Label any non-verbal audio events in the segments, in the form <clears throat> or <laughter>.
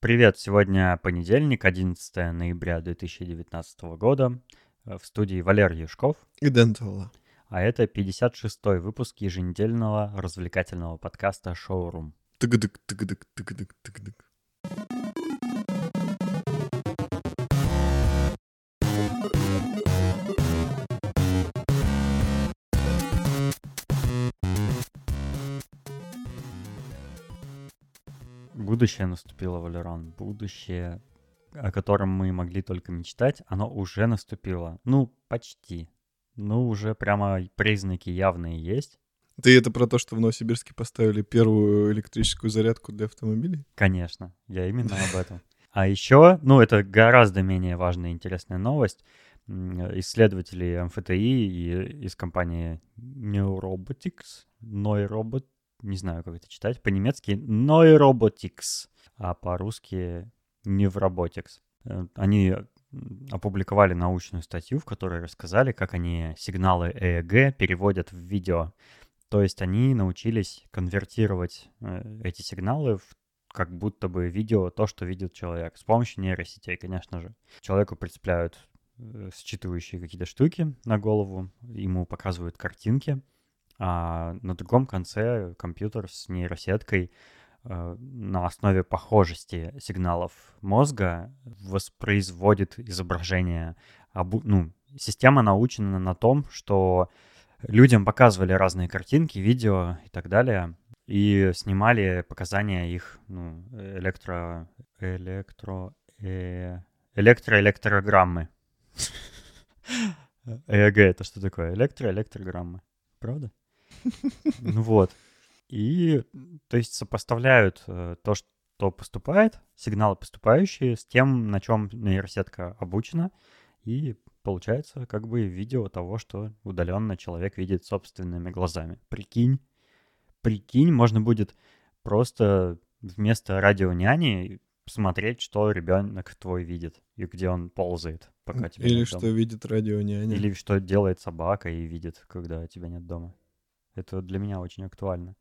Привет, сегодня понедельник, 11 ноября 2019 года. В студии Валерий Юшков. И Дэн. А это 56-й выпуск еженедельного развлекательного подкаста «Шоурум». Тыгдык, тыгдык, тыгдык, тыгдык. Будущее наступило, Валерон. Будущее, о котором мы могли только мечтать, оно уже наступило. Ну, почти. Ну, уже прямо признаки явные есть. Ты это про то, что в Новосибирске поставили первую электрическую зарядку для автомобилей? Конечно, я именно об этом. А еще, ну, это гораздо менее важная и интересная новость. Исследователи МФТИ и из компании Neurobotics, Neurobot, не знаю, как это читать, по-немецки Neurobotics, а по-русски Nevrobotics. Э, они опубликовали научную статью, в которой рассказали, как они сигналы ЭЭГ переводят в видео. То есть они научились конвертировать э, эти сигналы в как будто бы видео то, что видит человек. С помощью нейросетей, конечно же. Человеку прицепляют э, считывающие какие-то штуки на голову, ему показывают картинки, а на другом конце компьютер с нейросеткой э, на основе похожести сигналов мозга воспроизводит изображение. Ну, система научена на том, что людям показывали разные картинки, видео и так далее, и снимали показания их ну, электро... электро... Э... электроэлектрограммы. <laughs> ЭЭГ это что такое? Электроэлектрограммы. Правда? Ну вот. И, то есть, сопоставляют э, то, что поступает, сигналы поступающие, с тем, на чем нейросетка обучена, и получается как бы видео того, что удаленно человек видит собственными глазами. Прикинь, прикинь, можно будет просто вместо радионяни смотреть, что ребенок твой видит и где он ползает, пока тебя Или нет что дома. видит радионяня. Или что делает собака и видит, когда тебя нет дома. Это для меня очень актуально.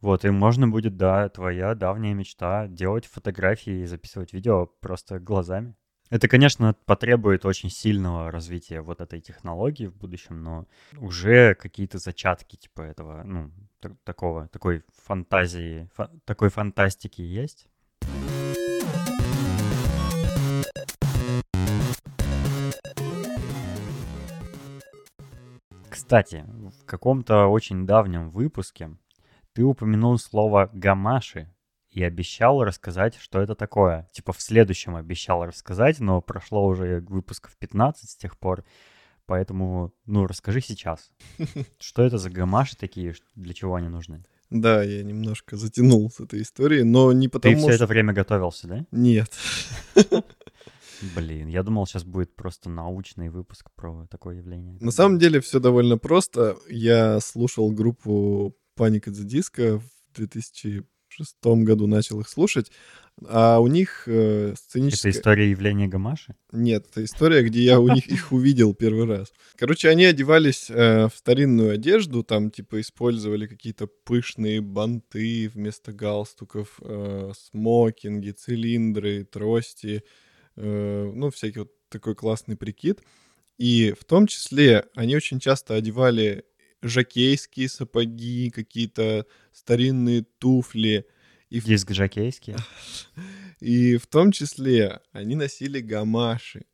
Вот, и можно будет, да, твоя давняя мечта делать фотографии и записывать видео просто глазами. Это, конечно, потребует очень сильного развития вот этой технологии в будущем, но уже какие-то зачатки типа этого, ну, такого, такой фантазии, фа- такой фантастики есть. Кстати, в каком-то очень давнем выпуске ты упомянул слово «гамаши» и обещал рассказать, что это такое. Типа в следующем обещал рассказать, но прошло уже выпусков 15 с тех пор, поэтому, ну, расскажи сейчас. <laughs> Что это за гамаши такие, для чего они нужны? Да, я немножко затянул с этой историей, но не Ты потому все что... это время готовился, да? Нет. <laughs> Блин, я думал, сейчас будет просто научный выпуск про такое явление. На самом деле все довольно просто. Я слушал группу Panic at the Disco в 2006 году, начал их слушать, а у них э, Это сценическая... история явления гамаши? Нет, это история, где я у них их увидел первый раз. Короче, они одевались э, в старинную одежду, там типа использовали какие-то пышные банты вместо галстуков, э, смокинги, цилиндры, трости, ну, всякий вот такой классный прикид. И в том числе они очень часто одевали жакейские сапоги, какие-то старинные туфли. И в Диск жакейский? <laughs> и в том числе они носили гамаши.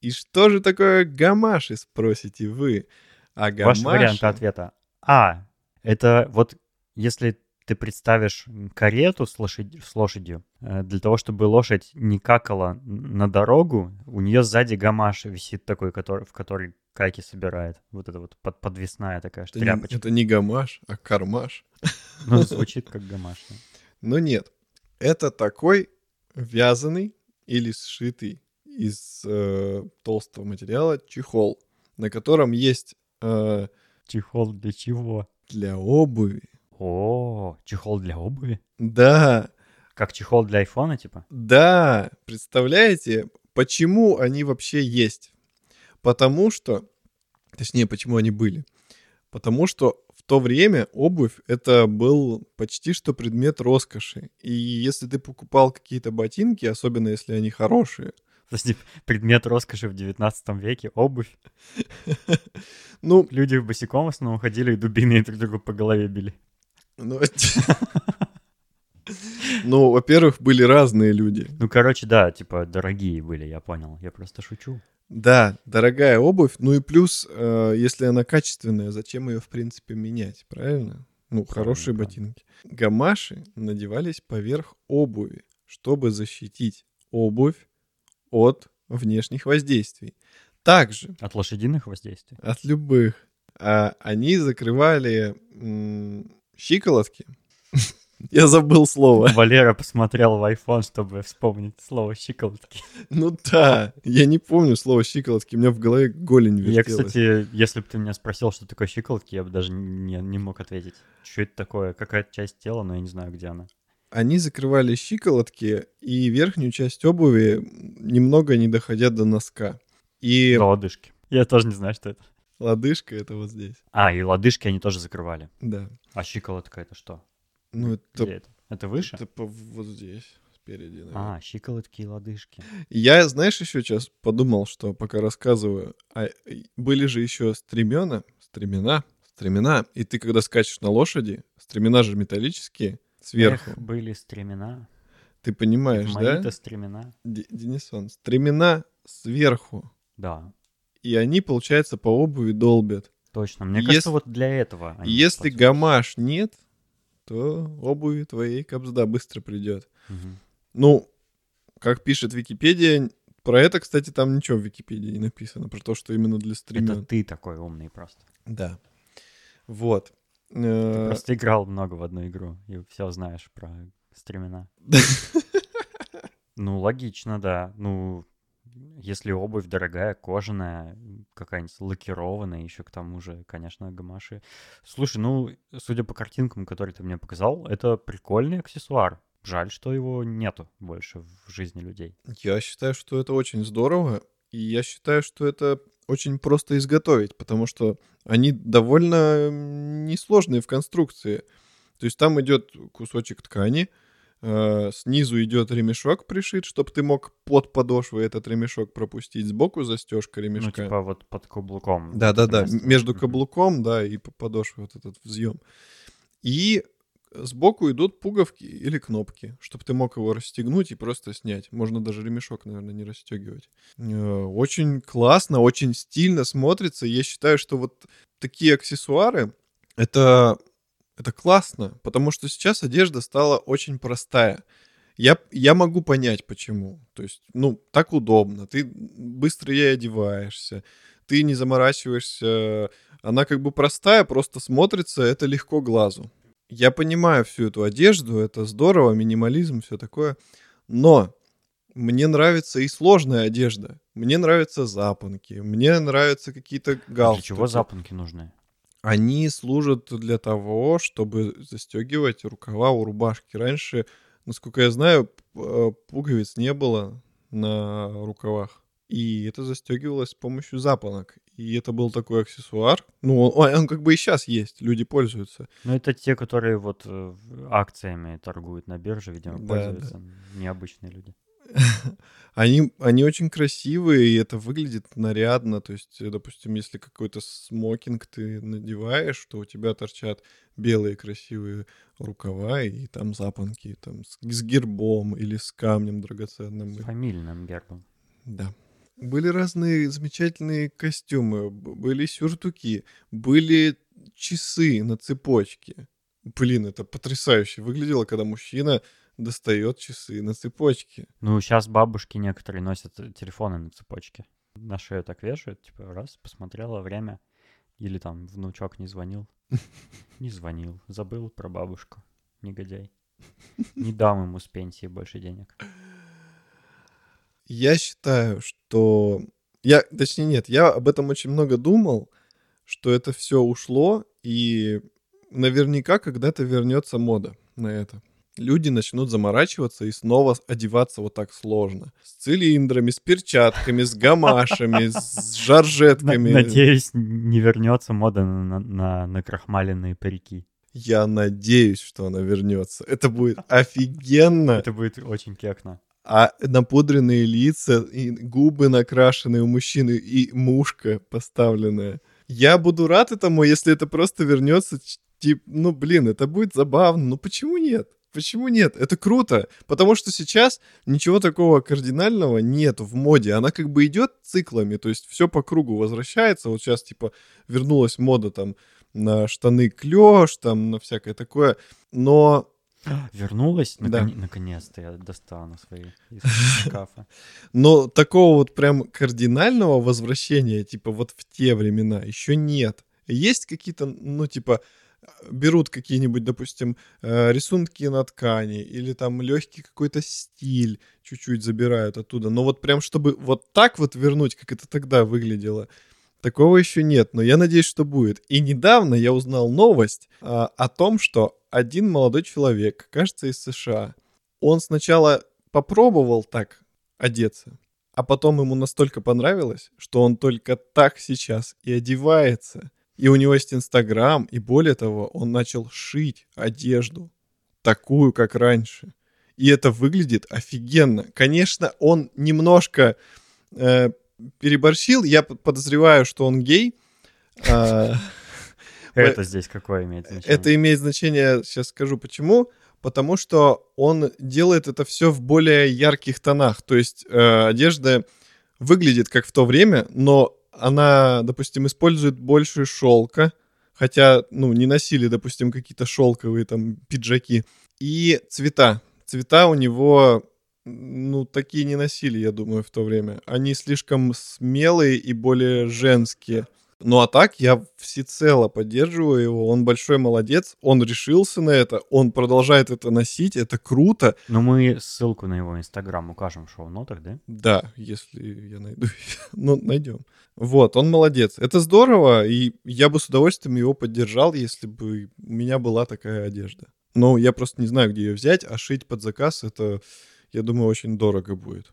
И что же такое гамаши, спросите вы? А Ваш вариант гамаши... ответа. А. Это вот если ты представишь карету с, лошадь- с лошадью, э, для того, чтобы лошадь не какала на дорогу, у нее сзади гамаш висит такой, который, в который каки собирает. Вот это вот под, подвесная такая Это не, тряпочка. это не гамаш, а кармаш. <laughs> Ну, <laughs> звучит как гамаш. да. Но нет. Это такой вязаный или сшитый из э, толстого материала чехол, на котором есть э, Чехол для чего? для обуви. О, чехол для обуви? Да, Как чехол для айфона, типа? Да, представляете, почему они вообще есть? Потому что, точнее, почему они были? Потому что в то время обувь это был почти что предмет роскоши. И если ты покупал какие-то ботинки, особенно если они хорошие, <laughs> Подожди, предмет роскоши в 19 веке, обувь. <laughs> ну, Люди босиком в основном ходили и дубины друг другу по голове били. Ну, <laughs> ну, во-первых, были разные люди. Ну, короче, да, типа, дорогие были, я понял. Я просто шучу. Да, дорогая обувь. Ну и плюс, э, если она качественная, зачем ее, в принципе, менять, правильно? Ну, хорошие правильно. ботинки. Гамаши надевались поверх обуви, чтобы защитить обувь от внешних воздействий. Также От лошадиных воздействий. от любых. А, они закрывали м, щиколотки. <laughs> Я забыл слово. <laughs> Валера посмотрел в iPhone, чтобы вспомнить слово щиколотки. Ну да, я не помню слово щиколотки, у меня в голове голень Я, вертелась. кстати, если бы ты меня спросил, что такое щиколотки, я бы даже не, не мог ответить. Что это такое? Какая-то часть тела, но я не знаю, где она. Они закрывали щиколотки и верхнюю часть обуви, немного не доходя до носка. И До лодыжки. Я тоже не знаю, что это. Лодыжка это вот здесь. А, и лодыжки они тоже закрывали. Да. А щиколотка это что? Ну это, Где это? Это выше? это по- вот здесь, спереди. наверное. А, щиколотки и лодыжки. Я, знаешь, еще сейчас подумал, что пока рассказываю, а, были же еще стремена, стремена, стремена, и ты когда скачешь на лошади, стремена же металлические, сверху, Эх, были стремена. ты понимаешь, Мои-то да? стремена. Д- Денисон, стремена сверху, Да, и они, получается, по обуви долбят. точно. Мне Если- кажется, вот для этого. Они Если используют. гамаш нет, то обуви твоей кобзда быстро придет. Мгм. Ну, как пишет Википедия, про это, кстати, там ничего в Википедии не написано, про то, что именно для стремен. Это ты такой умный просто. Да. Вот. Ты Э, просто играл много в одну игру и все знаешь про стремена. <laughs> Ну, логично, да. Ну, если обувь дорогая, кожаная, какая-нибудь лакированная, еще к тому же, конечно, гамаши. Слушай, ну, судя по картинкам, которые ты мне показал, это прикольный аксессуар. Жаль, что его нету больше в жизни людей. Я считаю, что это очень здорово, и я считаю, что это очень просто изготовить, потому что они довольно несложные в конструкции. То есть там идет кусочек ткани, э, снизу идет ремешок пришит, чтобы ты мог под подошвой этот ремешок пропустить, сбоку застежка ремешка. Ну, типа вот под каблуком. Да-да-да, между каблуком, да, и по подошве вот этот взъем. И сбоку идут пуговки или кнопки, чтобы ты мог его расстегнуть и просто снять. Можно даже ремешок, наверное, не расстегивать. Э, Очень классно, очень стильно смотрится. Я считаю, что вот такие аксессуары это, это классно, потому что сейчас одежда стала очень простая. Я, я могу понять, почему. То есть, ну, так удобно. Ты быстро ей одеваешься, ты не заморачиваешься. Она как бы простая, просто смотрится, это легко глазу. Я понимаю всю эту одежду, это здорово, минимализм, все такое. Но мне нравится и сложная одежда. Мне нравятся запонки, мне нравятся какие-то галстуки. Для чего запонки нужны? Они служат для того, чтобы застегивать рукава у рубашки. Раньше, насколько я знаю, э, пуговиц не было на рукавах. И это застегивалось с помощью запонок. И это был такой аксессуар. Ну, он, он как бы и сейчас есть, люди пользуются. Ну, это те, которые вот э, акциями торгуют на бирже, видимо, Да, пользуются необычные люди. Они, они очень красивые, и это выглядит нарядно. То есть, э, допустим, если какой-то смокинг ты надеваешь, то у тебя торчат белые красивые рукава, и там запонки там, с, с гербом или с камнем драгоценным. С фамильным гербом. Да. Были разные замечательные костюмы, были сюртуки, были часы на цепочке. Блин, это потрясающе выглядело, когда мужчина достает часы на цепочке. Ну, сейчас бабушки некоторые носят э, телефоны на цепочке. На шею так вешают, типа, раз, посмотрела время. Или там внучок не звонил. <laughs> Не звонил, забыл про бабушку. Негодяй. Не дам ему с пенсии больше денег. Я считаю, что... Я, точнее, нет, я об этом очень много думал, что это все ушло, и наверняка когда-то вернется мода на это. Люди начнут заморачиваться и снова одеваться вот так сложно. С цилиндрами, с перчатками, с гамашами, с жаржетками. Надеюсь, не вернется мода на, на, на крахмаленные парики. Я надеюсь, что она вернется. Это будет офигенно. Это будет очень кекно. А напудренные лица, и губы накрашенные у мужчины, и мушка поставленная. Я буду рад этому, если это просто вернется. Тип, ну, блин, это будет забавно. Ну, почему нет? Почему нет? Это круто, потому что сейчас ничего такого кардинального нет в моде. Она как бы идет циклами, то есть все по кругу возвращается. Вот сейчас типа вернулась мода там на штаны клеш, там на всякое такое. Но <gasps> Вернулась? Да. Након- Наконец-то я достану свои из <laughs> шкафа. Но такого вот прям кардинального возвращения, типа вот в те времена, еще нет. Есть какие-то, ну, типа, берут какие-нибудь, допустим, э, рисунки на ткани или там легкий какой-то стиль чуть-чуть забирают оттуда. Но вот прям чтобы вот так вот вернуть, как это тогда выглядело, такого еще нет. Но я надеюсь, что будет. И недавно я узнал новость а, о том, что один молодой человек, кажется, из США, он сначала попробовал так одеться, а потом ему настолько понравилось, что он только так сейчас и одевается. И у него есть Инстаграм, и более того, он начал шить одежду, такую, как раньше. И это выглядит офигенно. Конечно, он немножко э, переборщил. Я подозреваю, что он гей. А, <laughs> Это здесь какое имеет значение? это имеет значение, сейчас скажу почему. Потому что он делает это все в более ярких тонах. То есть э, одежда выглядит как в то время, но она, допустим, использует больше шелка, хотя, ну, не носили, допустим, какие-то шелковые там пиджаки. И цвета. Цвета у него, ну, такие не носили, я думаю, в то время. Они слишком смелые и более женские. Ну а так я всецело поддерживаю его. Он большой молодец, он решился на это, он продолжает это носить, это круто. Ну, мы ссылку на его инстаграм укажем в шоу-нотах, да? Да, если я найду. <laughs> ну, найдем. Вот, он молодец. Это здорово, и я бы с удовольствием его поддержал, если бы у меня была такая одежда. Но я просто не знаю, где ее взять, а шить под заказ это, я думаю, очень дорого будет.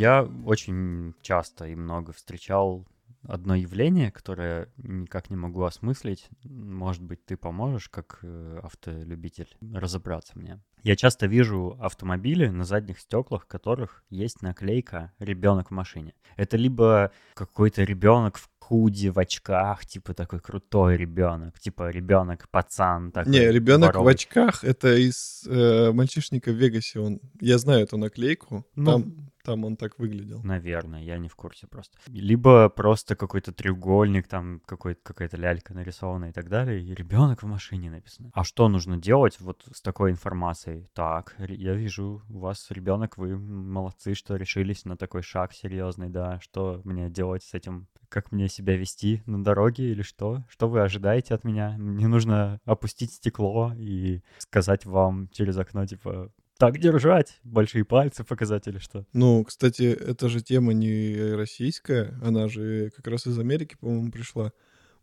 Я очень часто и много встречал одно явление, которое никак не могу осмыслить. Может быть, ты поможешь, как э, автолюбитель, разобраться мне. Я часто вижу автомобили, на задних стеклах которых есть наклейка «Ребенок в машине». Это либо какой-то ребенок в худи, в очках, типа такой крутой ребенок, типа ребенок пацан такой. Не, ребенок в дворовый. очках это из э, мальчишника в Вегасе. Он, я знаю эту наклейку. Ну, Там, там он так выглядел. Наверное, я не в курсе просто. Либо просто какой-то треугольник, там какой какая-то лялька нарисована и так далее, и ребенок в машине написано. А что нужно делать вот с такой информацией? Так, я вижу, у вас ребенок, вы молодцы, что решились на такой шаг серьезный, да. Что мне делать с этим? Как мне себя вести на дороге или что? Что вы ожидаете от меня? Мне нужно опустить стекло и сказать вам через окно, типа, так держать, большие пальцы показать или что? Ну, кстати, эта же тема не российская, она же как раз из Америки, по-моему, пришла.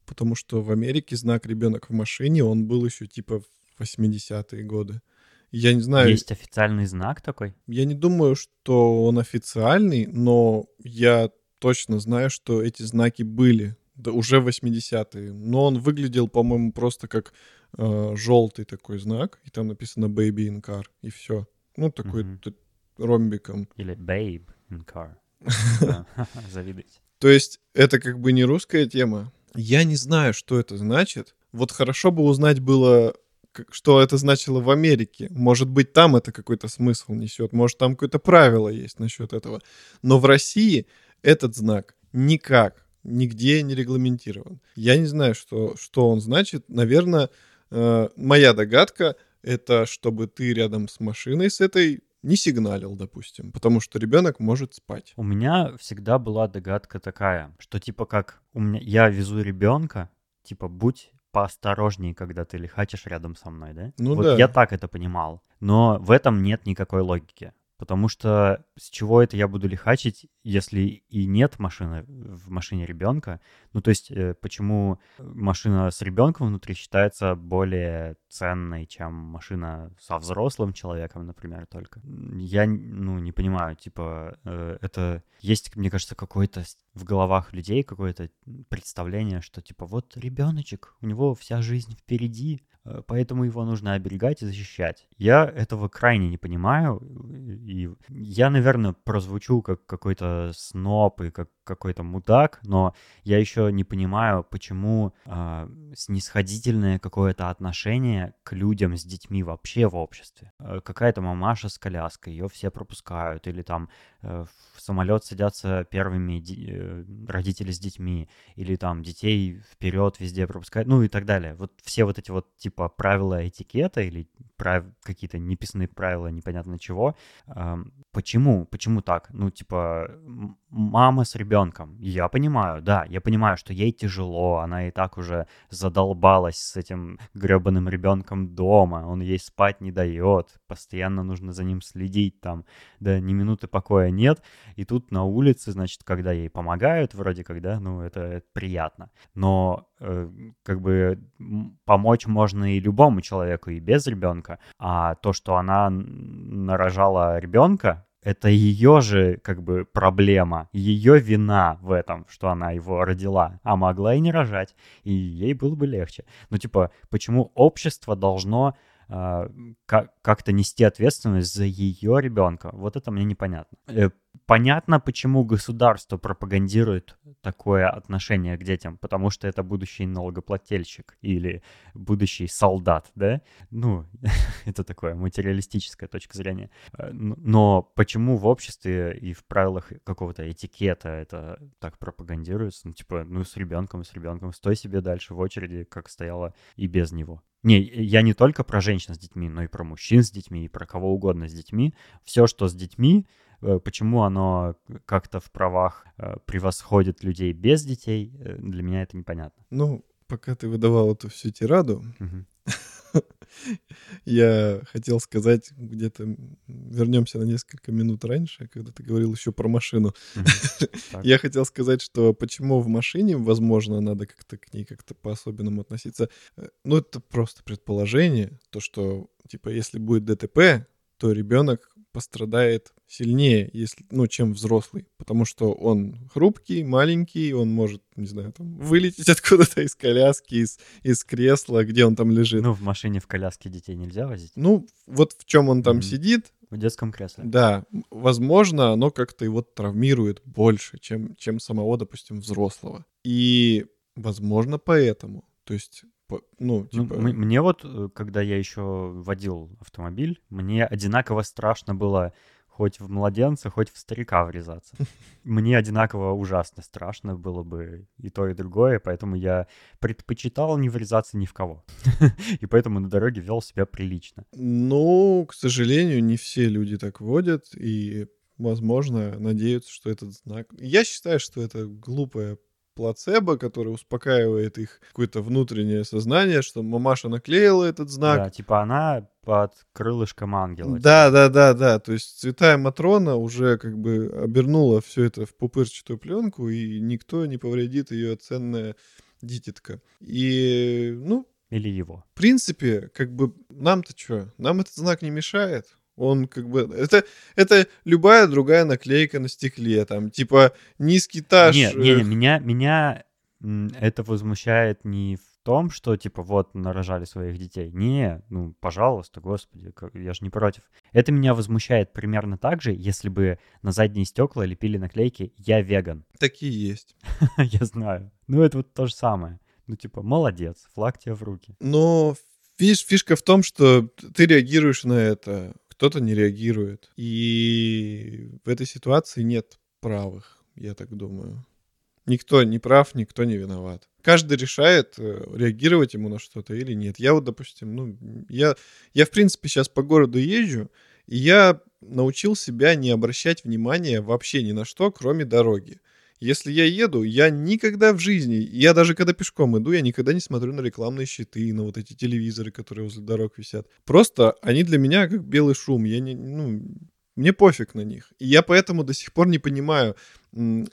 Потому что в Америке знак ребенок в машине, он был еще типа в 80-е годы. Я не знаю, Есть официальный знак такой? я не думаю, что он официальный, но я точно знаю, что эти знаки были да, уже в 80-е. Но он выглядел, по-моему, просто как желтый такой знак, и там написано Baby in car, и все. Ну, такой т- ромбиком. Или babe in car. <laughs> <laughs> Завидуйте. То есть это как бы не русская тема. Я не знаю, что это значит. Вот хорошо бы узнать было, что это значило в Америке. Может быть, там это какой-то смысл несет. Может, там какое-то правило есть насчет этого. Но в России этот знак никак, нигде не регламентирован. Я не знаю, что, что он значит. Наверное, э, моя догадка — это чтобы ты рядом с машиной с этой не сигналил, допустим, потому что ребенок может спать. У меня всегда была догадка такая, что типа как у меня я везу ребенка, типа будь поосторожней, когда ты лихачишь рядом со мной, да? Ну вот да. я так это понимал. Но в этом нет никакой логики. Потому что с чего это я буду лихачить, если и нет машины в машине ребенка? Ну, то есть, э, почему машина с ребенком внутри считается более ценной, чем машина со взрослым человеком, например, только? Я, ну, не понимаю, типа, э, это есть, мне кажется, какой-то в головах людей какое-то представление, что, типа, вот ребеночек, у него вся жизнь впереди, поэтому его нужно оберегать и защищать. Я этого крайне не понимаю, и я, наверное, прозвучу как какой-то сноб и как какой-то мудак, но я еще не понимаю, почему э, снисходительное какое-то отношение к людям с детьми вообще в обществе. Э, какая-то мамаша с коляской, ее все пропускают, или там э, в самолет садятся первыми э, родители с детьми, или там детей вперед везде пропускают, ну и так далее. Вот все вот эти вот типа правила этикета или прав... какие-то неписанные правила непонятно чего. Э, почему? Почему так? Ну типа мама с ребенком. Я понимаю, да, я понимаю, что ей тяжело, она и так уже задолбалась с этим гребаным ребенком дома, он ей спать не дает, постоянно нужно за ним следить там, да, ни минуты покоя нет. И тут на улице, значит, когда ей помогают, вроде как, да, ну, это, это приятно. Но э, как бы помочь можно и любому человеку, и без ребенка. А то, что она нарожала ребенка, это ее же как бы проблема, ее вина в этом, что она его родила, а могла и не рожать, и ей было бы легче. Ну типа, почему общество должно как-то нести ответственность за ее ребенка? Вот это мне непонятно. Э, понятно, почему государство пропагандирует такое отношение к детям, потому что это будущий налогоплательщик или будущий солдат, да? Ну, <laughs> это такое материалистическая точка зрения. Э, но почему в обществе и в правилах какого-то этикета это так пропагандируется? Ну, типа, ну, с ребенком, с ребенком, стой себе дальше в очереди, как стояла и без него. Не, я не только про женщин с детьми, но и про мужчин с детьми, и про кого угодно с детьми. Все, что с детьми, Э, почему оно как-то в правах э, превосходит людей без детей, э, для меня это непонятно. Ну, пока ты выдавал эту всю тираду, <laughs> я хотел сказать где-то, вернемся на несколько минут раньше, когда ты говорил еще про машину. <laughs> Я хотел сказать, что почему в машине, возможно, надо как-то к ней как-то по-особенному относиться. Ну, это просто предположение, то, что, типа, если будет ДТП, то ребенок пострадает сильнее, если, ну, чем взрослый, потому что он хрупкий, маленький, он может, не знаю, там, вылететь <laughs> откуда-то из коляски, из, из кресла, где он там лежит. Ну, в машине в коляске детей нельзя возить. Ну, вот в чем он там mm-hmm. сидит. В детском кресле. Да, возможно, оно как-то его травмирует больше, чем, чем самого, допустим, взрослого. И, возможно, поэтому. То есть ну, ну типа... Ну, мне вот, э, когда я еще водил автомобиль, мне одинаково страшно было хоть в младенца, хоть в старика врезаться. <laughs> Мне одинаково ужасно страшно было бы и то, и другое, поэтому я предпочитал не врезаться ни в кого. <laughs> И поэтому на дороге вел себя прилично. Ну, к сожалению, не все люди так водят, и, возможно, надеются, что этот знак... Я считаю, что это глупая плацебо, который успокаивает их какое-то внутреннее сознание, что мамаша наклеила этот знак. Да, типа она под крылышком ангела. Да, да, да, да. То есть Святая Матрона уже как бы обернула все это в пупырчатую пленку, и никто не повредит ее ценное дитятка. И, ну... Или его. В принципе, как бы нам-то что? Нам этот знак не мешает. Он как бы... Это, это любая другая наклейка на стекле, там, типа низкий этаж. Нет, не, не, меня, меня это возмущает не в том, что, типа, вот, нарожали своих детей. Не, ну, пожалуйста, господи, я же не против. Это меня возмущает примерно так же, если бы на задние стекла лепили наклейки «Я веган». <laughs> Такие есть. Я знаю. Ну, это вот то же самое. Ну, типа, молодец, флаг тебе в руки. Но Фиш, фишка в том, что ты реагируешь на это кто-то не реагирует. И в этой ситуации нет правых, я так думаю. Никто не прав, никто не виноват. Каждый решает, э, реагировать ему на что-то или нет. Я вот, допустим, ну, я, я в принципе сейчас по городу езжу, и я научил себя не обращать внимания вообще ни на что, кроме дороги. Если я еду, я никогда в жизни, я даже когда пешком иду, я никогда не смотрю на рекламные щиты, на вот эти телевизоры, которые возле дорог висят. Просто они для меня как белый шум. Я не, ну, Мне пофиг на них. И я поэтому до сих пор не понимаю,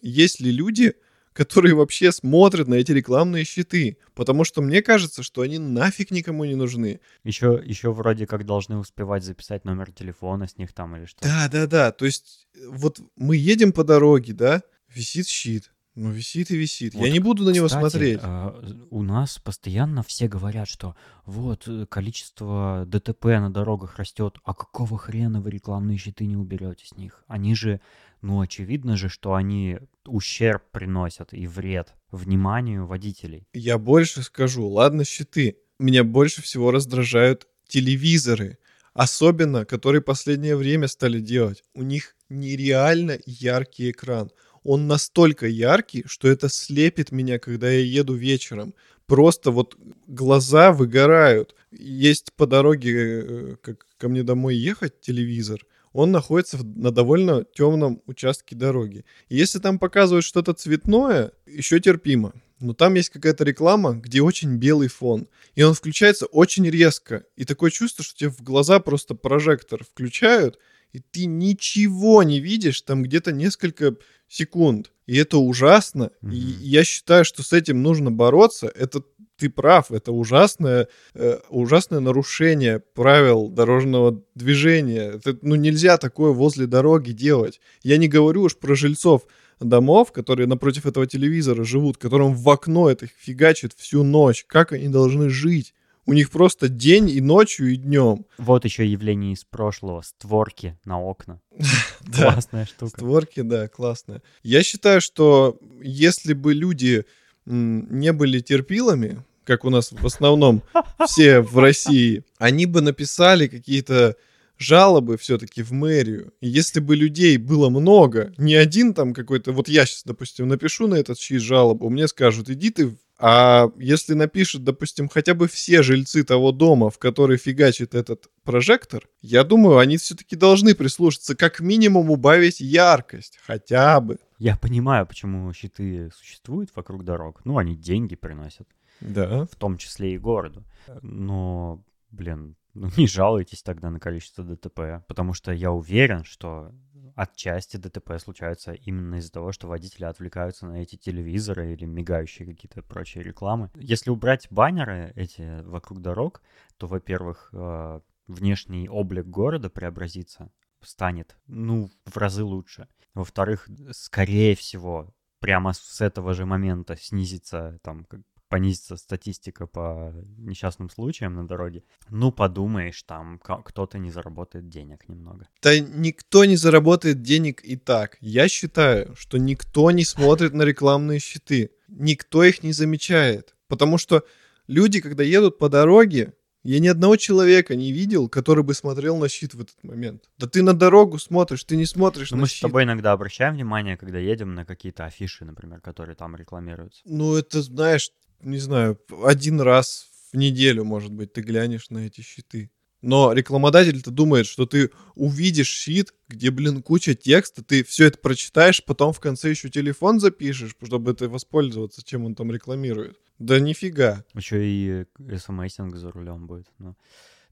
есть ли люди, которые вообще смотрят на эти рекламные щиты. Потому что мне кажется, что они нафиг никому не нужны. Еще, еще вроде как должны успевать записать номер телефона с них там или что. Да, да, да. То есть вот мы едем по дороге, да, висит щит. Ну, висит и висит. Вот, Я не буду на него кстати, смотреть. А, у нас постоянно все говорят, что вот э, количество ДТП на дорогах растет, а какого хрена вы рекламные щиты не уберете с них? Они же, ну, очевидно же, что они ущерб приносят и вред вниманию водителей. Я больше скажу, ладно, щиты. Меня больше всего раздражают телевизоры, особенно которые последнее время стали делать. У них нереально яркий экран он настолько яркий, что это слепит меня, когда я еду вечером. Просто вот глаза выгорают. Есть по дороге, э, как ко мне домой ехать, телевизор. Он находится на довольно темном участке дороги. Если там показывают что-то цветное, еще терпимо. Но там есть какая-то реклама, где очень белый фон. И он включается очень резко. И такое чувство, что тебе в глаза просто прожектор включают, и ты ничего не видишь, там где-то несколько секунд. И это ужасно. Mm-hmm. И я считаю, что с этим нужно бороться. Это ты прав, это ужасное, э, ужасное нарушение правил дорожного движения. Это, ну, нельзя такое возле дороги делать. Я не говорю уж про жильцов домов, которые напротив этого телевизора живут, которым в окно это фигачит всю ночь. Как они должны жить? У них просто день и ночью, и днем. Вот еще явление из прошлого. Створки на окна. <laughs> Классная штука. Створки, да, классная. Я считаю, что если бы люди не были терпилами, как у нас в основном все <laughs> в России, они бы написали какие-то жалобы все-таки в мэрию. И если бы людей было много, не один там какой-то, вот я сейчас, допустим, напишу на этот чьи жалобу, мне скажут, иди ты а если напишут, допустим, хотя бы все жильцы того дома, в который фигачит этот прожектор, я думаю, они все-таки должны прислушаться, как минимум убавить яркость, хотя бы. Я понимаю, почему щиты существуют вокруг дорог. Ну, они деньги приносят. Да. В том числе и городу. Но, блин, ну не жалуйтесь тогда на количество ДТП, потому что я уверен, что отчасти ДТП случаются именно из-за того, что водители отвлекаются на эти телевизоры или мигающие какие-то прочие рекламы. Если убрать баннеры эти вокруг дорог, то, во-первых, э, внешний облик города преобразится, станет, ну, в разы лучше. Во-вторых, скорее всего, прямо с этого же момента снизится там понизится статистика по несчастным случаям на дороге, ну, подумаешь, там кто-то не заработает денег немного. Да никто не заработает денег и так. Я считаю, что никто не смотрит на рекламные щиты. Никто их не замечает. Потому что люди, когда едут по дороге, я ни одного человека не видел, который бы смотрел на щит в этот момент. Да ты на дорогу смотришь, ты не смотришь ну, на мы щит. Мы с тобой иногда обращаем внимание, когда едем на какие-то афиши, например, которые там рекламируются. Ну, это, знаешь, не знаю, один раз в неделю, может быть, ты глянешь на эти щиты. Но рекламодатель-то думает, что ты увидишь щит, где, блин, куча текста, ты все это прочитаешь, потом в конце еще телефон запишешь, чтобы ты воспользоваться, чем он там рекламирует. Да нифига. Еще и смс-инг за рулем будет. Но...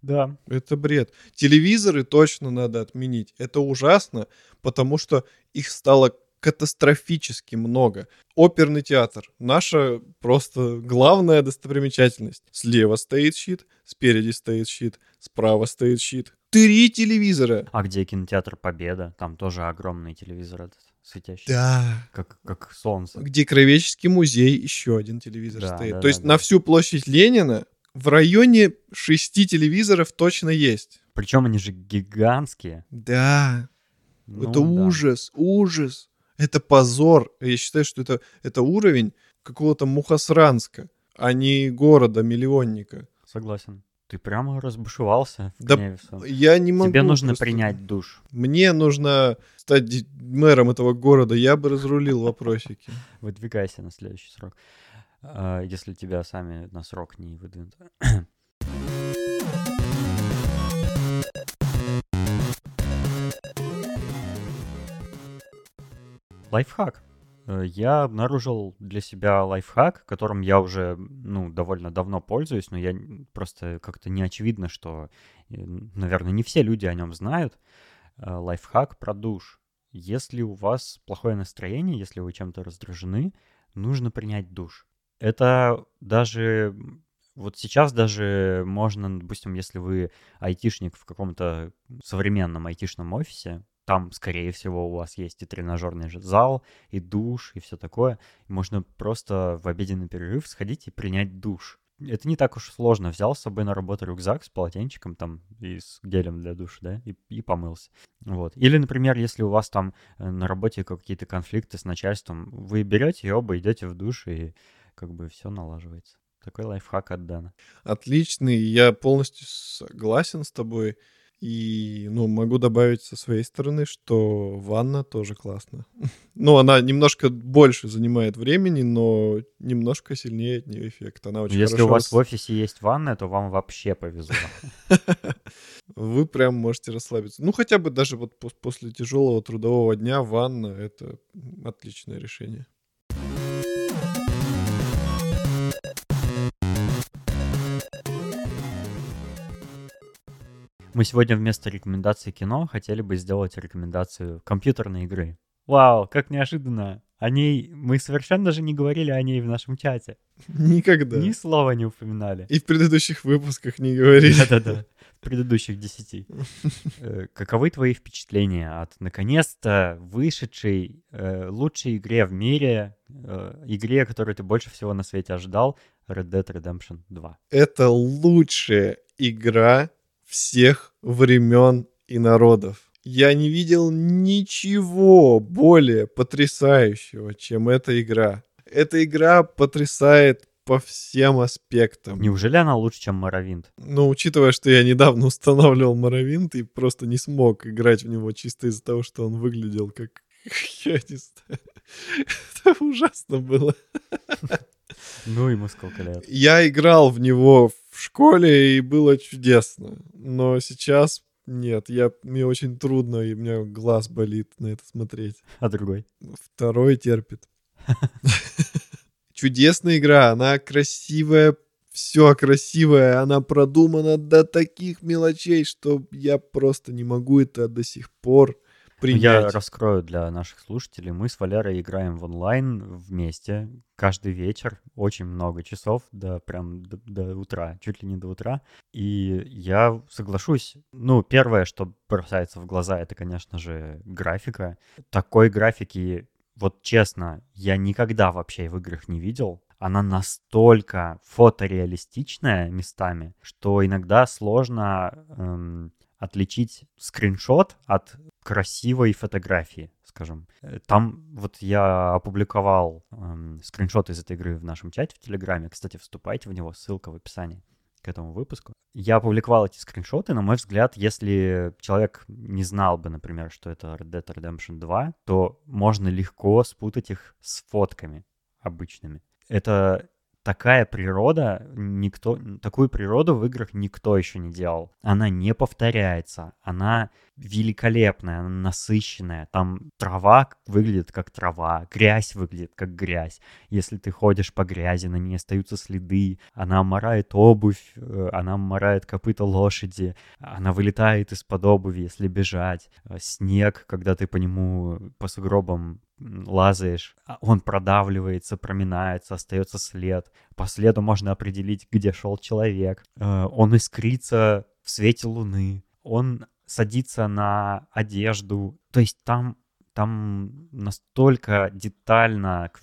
Да. Это бред. Телевизоры точно надо отменить. Это ужасно, потому что их стало катастрофически много. Оперный театр. Наша просто главная достопримечательность. Слева стоит щит, спереди стоит щит, справа стоит щит. Три телевизора. А где кинотеатр Победа? Там тоже огромный телевизор этот светящий. Да. Как, как солнце. Где Кровеческий музей, еще один телевизор да, стоит. Да, То да, есть да. на всю площадь Ленина в районе шести телевизоров точно есть. Причем они же гигантские. Да. Ну, это да. ужас, ужас. Это позор. Я считаю, что это, это уровень какого-то Мухасранска, а не города-миллионника. Согласен. Ты прямо разбушевался в да я не могу. Тебе нужно просто... принять душ. Мне нужно стать мэром этого города. Я бы разрулил вопросики. Выдвигайся на следующий срок. А, если тебя сами на срок не выдвинут. Лайфхак. Э, я обнаружил для себя лайфхак, которым я уже, ну, довольно давно пользуюсь, но я просто как-то не очевидно, что, э, наверное, не все люди о нем знают. э, лайфхак про душ. Если у вас плохое настроение, если вы чем-то раздражены, нужно принять душ. Это даже вот сейчас даже можно, допустим, если вы айтишник в каком-то современном айтишном офисе, там, скорее всего, у вас есть и тренажерный зал, и душ, и все такое. Можно просто в обеденный перерыв сходить и принять душ. Это не так уж сложно. Взял с собой на работу рюкзак с полотенчиком там и с гелем для душа, да, и, и помылся. Вот. Или, например, если у вас там э, на работе какие-то конфликты с начальством, вы берете и оба идете в душ, и как бы все налаживается. Такой лайфхак от Дана. Отличный, я полностью согласен с тобой. И, ну, могу добавить со своей стороны, что ванна тоже классно. <laughs> ну, она немножко больше занимает времени, но немножко сильнее от нее эффект. Она очень Если у вас рас... в офисе есть ванна, то вам вообще повезло. <laughs> Вы прям можете расслабиться. Ну, хотя бы даже вот после тяжелого трудового дня ванна — это отличное решение. Мы сегодня вместо рекомендации кино хотели бы сделать рекомендацию компьютерной игры. Вау, как неожиданно. О ней мы совершенно даже не говорили о ней в нашем чате. Никогда. Ни слова не упоминали. И в предыдущих выпусках не говорили. Да-да-да, в предыдущих десяти. Э, каковы твои впечатления от, наконец-то, вышедшей э, лучшей игре в мире, э, игре, которую ты больше всего на свете ожидал, Red Dead Redemption 2? Это лучшая игра всех времен и народов. Я не видел ничего более потрясающего, чем эта игра. Эта игра потрясает по всем аспектам. Неужели она лучше, чем Моровинт? Ну, учитывая, что я недавно устанавливал Моровинт и просто не смог играть в него чисто из-за того, что он выглядел как... <laughs> Я не знаю. Это ужасно было. <laughs> Ну, ему сколько лет? Я играл в него в школе, и было чудесно. Но сейчас нет, я, мне очень трудно, и у меня глаз болит на это смотреть. А другой? Второй терпит. <laughs> Чудесная игра, она красивая, все красивое, она продумана до таких мелочей, что я просто не могу это до сих пор принять. Я раскрою для наших слушателей. Мы с Валерой играем в онлайн вместе каждый вечер, очень много часов, до прям до, до утра, чуть ли не до утра. И я соглашусь. Ну, первое, что бросается в глаза, это, конечно же, графика. Такой графики, вот честно, я никогда вообще в играх не видел она настолько фотореалистичная местами, что иногда сложно эм, отличить скриншот от красивой фотографии, скажем. Э, там вот я опубликовал эм, скриншот из этой игры в нашем чате в Телеграме. Кстати, вступайте в него, ссылка в описании к этому выпуску. Я опубликовал эти скриншоты, на мой взгляд, если человек не знал бы, например, что это Red Dead Redemption 2, то можно легко спутать их с фотками обычными. Это такая природа, никто, такую природу в играх никто еще не делал. Она не повторяется, она великолепная, она насыщенная. Там трава выглядит как трава, грязь выглядит как грязь. Если ты ходишь по грязи, на ней остаются следы. Она морает обувь, э, она морает копыта лошади, она вылетает из-под обуви, если бежать. Э, снег, когда ты по нему, по сугробам лазаешь, а он продавливается, проминается, остается след. По следу можно определить, где шел человек. Э, он искрится в свете луны. Он садится на одежду. То есть там там настолько детально к,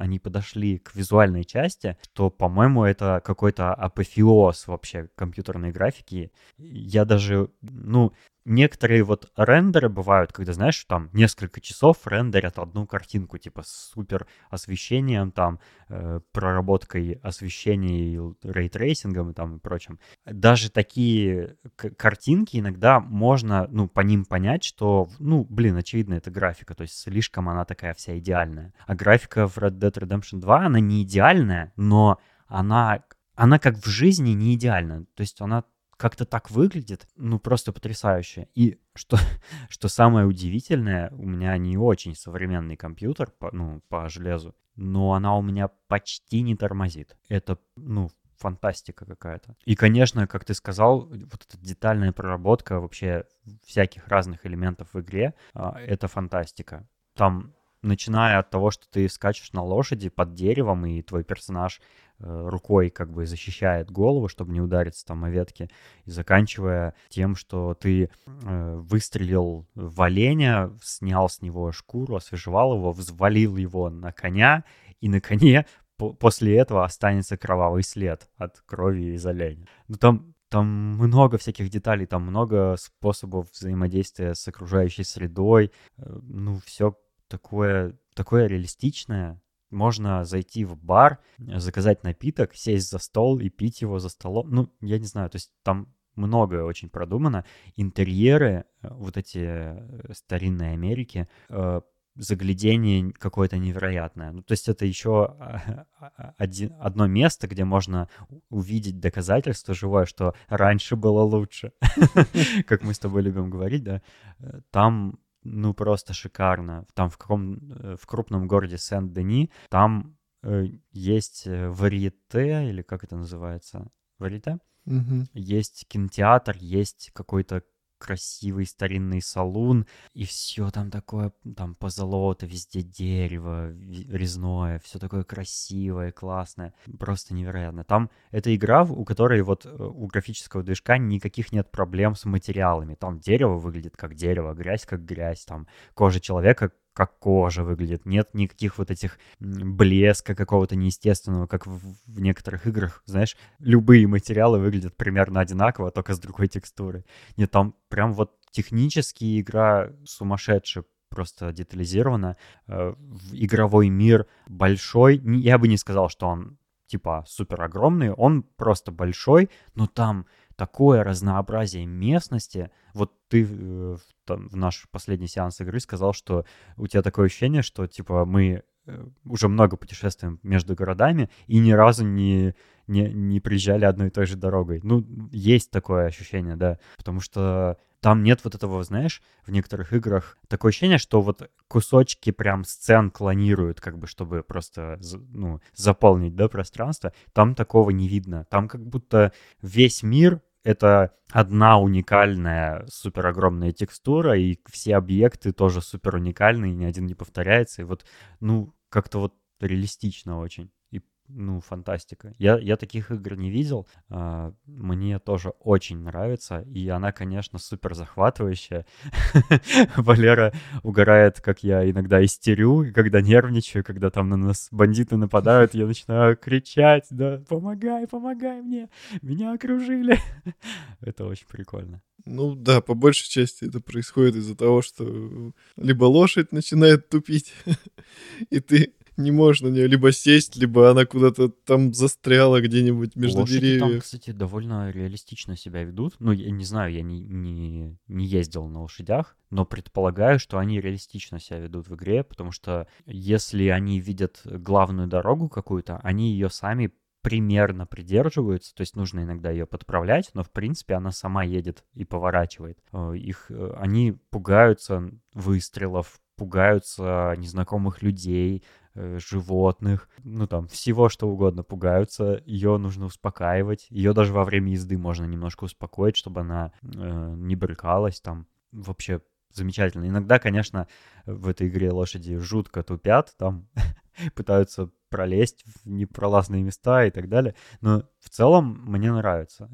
они подошли к визуальной части, что, по-моему, это какой-то апофеоз вообще компьютерной графики. Я даже, ну, некоторые вот рендеры бывают, когда, знаешь, там несколько часов рендерят одну картинку, типа с супер освещением, там, э, проработкой освещения и ray tracing ом и там и прочим. Даже такие картинки иногда можно, ну, по ним понять, что, ну, блин, очевидно, это графика, то есть слишком она такая вся идеальная. А графика в Red Dead Redemption 2, она не идеальная, но она она как в жизни не идеальна. То есть она как-то так выглядит, ну, просто потрясающе. И что, <laughs> что самое удивительное, у меня не очень современный компьютер, по, ну, по железу, но она у меня почти не тормозит. Это, ну, фантастика какая-то. И, конечно, как ты сказал, вот эта детальная проработка вообще всяких разных элементов в игре, а, это фантастика. Там начиная от того, что ты скачешь на лошади под деревом, и твой персонаж рукой как бы защищает голову, чтобы не удариться там о ветки, и заканчивая тем, что ты э, выстрелил в оленя, снял с него шкуру, освежевал его, взвалил его на коня, и на коне после этого останется кровавый след от крови из оленя. Ну там там много всяких деталей, там много способов взаимодействия с окружающей средой. Э, ну, все такое, такое реалистичное. Можно зайти в бар, заказать напиток, сесть за стол и пить его за столом. Ну, я не знаю, то есть там многое очень продумано. Интерьеры, э, вот эти э, старинные Америки, э, заглядение какое-то невероятное. Ну, то есть это еще а, а, один, одно место, где можно увидеть доказательство живое, что раньше было лучше. <laughs> Как мы с тобой любим говорить, да. Там ну просто шикарно. Там в, каком, э, в крупном городе Сен-Дени, там э, есть э, варьете, или как это называется? Варьете? Угу. Есть кинотеатр, есть какой-то красивый старинный салун, и все там такое, там позолота, везде дерево резное, все такое красивое, классное, просто невероятно. Там эта игра, у которой вот э, у графического движка никаких нет проблем с материалами. Там дерево выглядит как дерево, грязь как грязь, там кожа человека как кожа выглядит, нет никаких вот этих блеска какого-то неестественного, как в, в некоторых играх, знаешь, любые материалы выглядят примерно одинаково, только с другой текстурой. Нет, там прям вот технически игра сумасшедшая, просто детализирована. Э, игровой мир большой. Я бы не сказал, что он типа супер огромный, он просто большой, но там такое разнообразие местности. Вот ты э, там, в наш последний сеанс игры сказал, что у тебя такое ощущение, что типа мы э, уже много путешествуем между городами и ни разу не, не, не приезжали одной и той же дорогой. Ну, есть такое ощущение, да, потому что там нет вот этого, знаешь, в некоторых играх такое ощущение, что вот кусочки прям сцен клонируют, как бы, чтобы просто, ну, заполнить, да, пространство. Там такого не видно. Там как будто весь мир это одна уникальная супер огромная текстура, и все объекты тоже супер уникальные, ни один не повторяется. И вот, ну, как-то вот реалистично очень ну, фантастика. Я, я таких игр не видел. А, мне тоже очень нравится. И она, конечно, супер захватывающая. <laughs> Валера угорает, как я иногда истерю, когда нервничаю, когда там на нас бандиты нападают, я начинаю кричать, да, помогай, помогай мне, меня окружили. <laughs> это очень прикольно. Ну да, по большей части это происходит из-за того, что либо лошадь начинает тупить, <laughs> и ты не можешь на нее либо сесть, либо она куда-то там застряла где-нибудь между Лошади деревьев. там, кстати, довольно реалистично себя ведут. Ну, я не знаю, я не, не, не ездил на лошадях, но предполагаю, что они реалистично себя ведут в игре, потому что если они видят главную дорогу какую-то, они ее сами примерно придерживаются, то есть нужно иногда ее подправлять, но в принципе она сама едет и поворачивает. Э, их, э, они пугаются выстрелов, пугаются незнакомых людей, Э, животных, ну там всего что угодно пугаются, ее нужно успокаивать, ее даже во время езды можно немножко успокоить, чтобы она э, не брыкалась там, вообще замечательно. Иногда, конечно, в этой игре лошади жутко тупят, там <laughs> пытаются пролезть в непролазные места и так далее, но в целом мне нравится.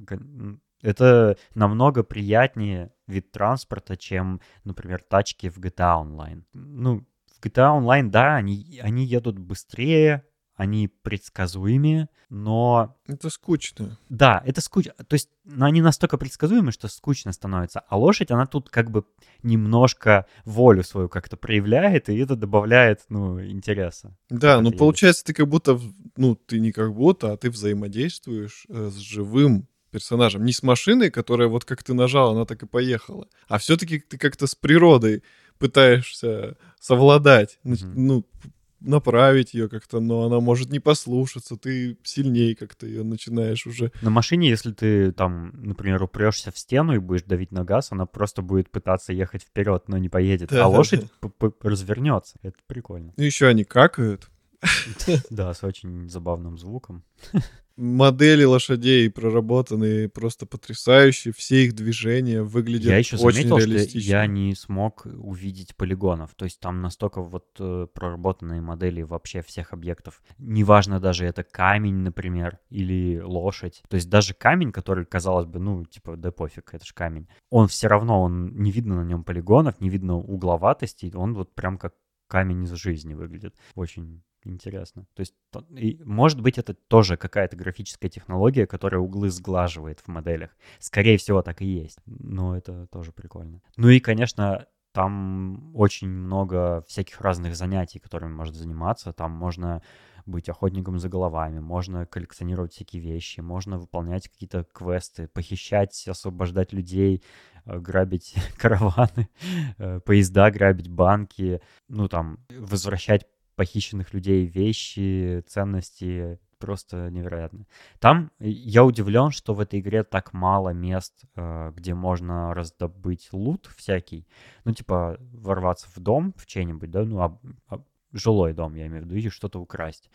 Это намного приятнее вид транспорта, чем, например, тачки в GTA Online. Ну, в GTA Online, да, они, они едут быстрее, они предсказуемые, но... Это скучно. Да, это скучно. То есть ну, они настолько предсказуемы, что скучно становится. А лошадь, она тут как бы немножко волю свою как-то проявляет, и это добавляет, ну, интереса. Да, ну, получается, ты как будто, ну, ты не как будто, а ты взаимодействуешь э, с живым персонажем. Не с машиной, которая вот как ты нажал, она так и поехала. А все-таки ты как-то с природой пытаешься совладать, mm-hmm. ну, направить ее как-то, но она может не послушаться, ты сильнее как-то ее начинаешь уже. На машине, если ты там, например, упрешься в стену и будешь давить на газ, она просто будет пытаться ехать вперед, но не поедет, да, а да, лошадь да. развернется. Это прикольно. Ну еще они какают, <laughs> Да, с очень забавным звуком. Модели лошадей проработанные просто потрясающие, все их движения выглядят Я еще очень заметил, что я не смог увидеть полигонов. То есть там настолько вот э, проработанные модели вообще всех объектов. Неважно даже это камень, например, или лошадь. То есть даже камень, который, казалось бы, ну, типа, да пофиг, это же камень. Он все равно, он не видно на нем полигонов, не видно угловатости. Он вот прям как камень из жизни выглядит. Очень интересно. То есть, то- и, может быть, это тоже какая-то графическая технология, которая углы сглаживает в моделях. Скорее всего, так и есть. Но это тоже прикольно. Ну и, конечно, там очень много всяких разных занятий, которыми можно заниматься. Там можно быть охотником за головами, можно коллекционировать всякие вещи, можно выполнять какие-то квесты, похищать, освобождать людей, э, грабить <laughs> караваны, э, поезда грабить, банки, ну там возвращать похищенных людей вещи, ценности, просто невероятно. Там э, я удивлен, что в этой игре так мало мест, э, где можно раздобыть лут всякий. Ну, типа, ворваться в дом в чей-нибудь, да, ну, об- об- жилой дом, я имею в виду, и что-то украсть.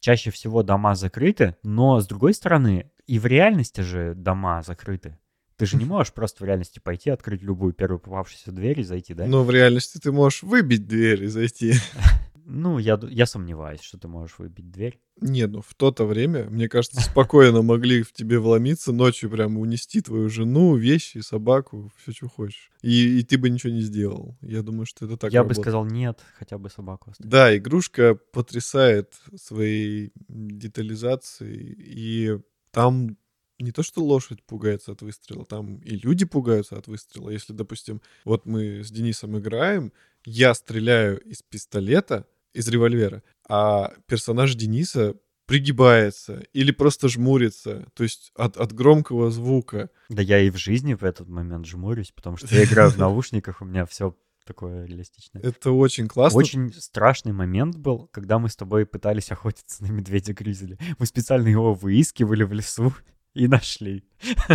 Чаще всего дома закрыты, но, с другой стороны, и в реальности же дома закрыты. Ты же не <laughs> можешь просто в реальности пойти, открыть любую первую попавшуюся дверь и зайти, да? Но в реальности ты можешь выбить дверь и зайти. <laughs> Ну, я, я сомневаюсь, что ты можешь выбить дверь. Не, ну в то-то время, мне кажется, спокойно могли в тебе вломиться, ночью прям унести твою жену, вещи, собаку, все, что хочешь. И, и ты бы ничего не сделал. Я думаю, что это так я бы работает. сказал нет, хотя бы собаку оставить. Да, игрушка потрясает своей детализацией, и там не то, что лошадь пугается от выстрела, там и люди пугаются от выстрела. Если, допустим, вот мы с Денисом играем, я стреляю из пистолета, из револьвера, а персонаж Дениса пригибается или просто жмурится, то есть от, от громкого звука. Да я и в жизни в этот момент жмурюсь, потому что я играю в наушниках, у меня все такое реалистичное. Это очень классно. Очень страшный момент был, когда мы с тобой пытались охотиться на медведя-гризли. Мы специально его выискивали в лесу и нашли.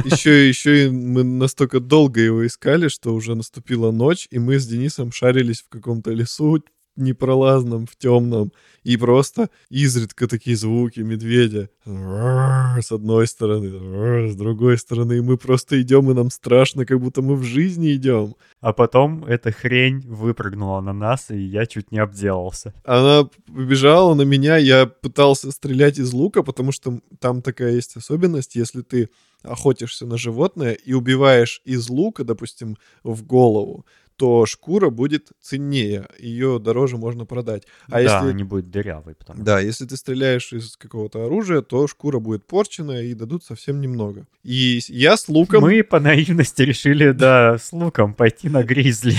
Еще, еще и мы настолько долго его искали, что уже наступила ночь, и мы с Денисом шарились в каком-то лесу непролазном, в темном, и просто изредка такие звуки медведя с одной стороны, с другой стороны, и мы просто идем, и нам страшно, как будто мы в жизни идем. А потом эта хрень выпрыгнула на нас, и я чуть не обделался. Она побежала на меня, я пытался стрелять из лука, потому что там такая есть особенность, если ты охотишься на животное и убиваешь из лука, допустим, в голову, то шкура будет ценнее, ее дороже можно продать. А да, если... не будет дырявый, потому Да, если ты стреляешь из какого-то оружия, то шкура будет порчена и дадут совсем немного. И я с луком, Мы по наивности решили, да, с луком пойти на гризли.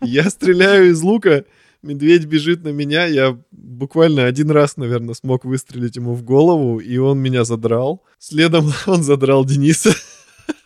я стреляю из лука, медведь бежит на меня, я буквально один раз, наверное, смог выстрелить ему в голову, и он меня задрал. Следом <laughs> он задрал Дениса.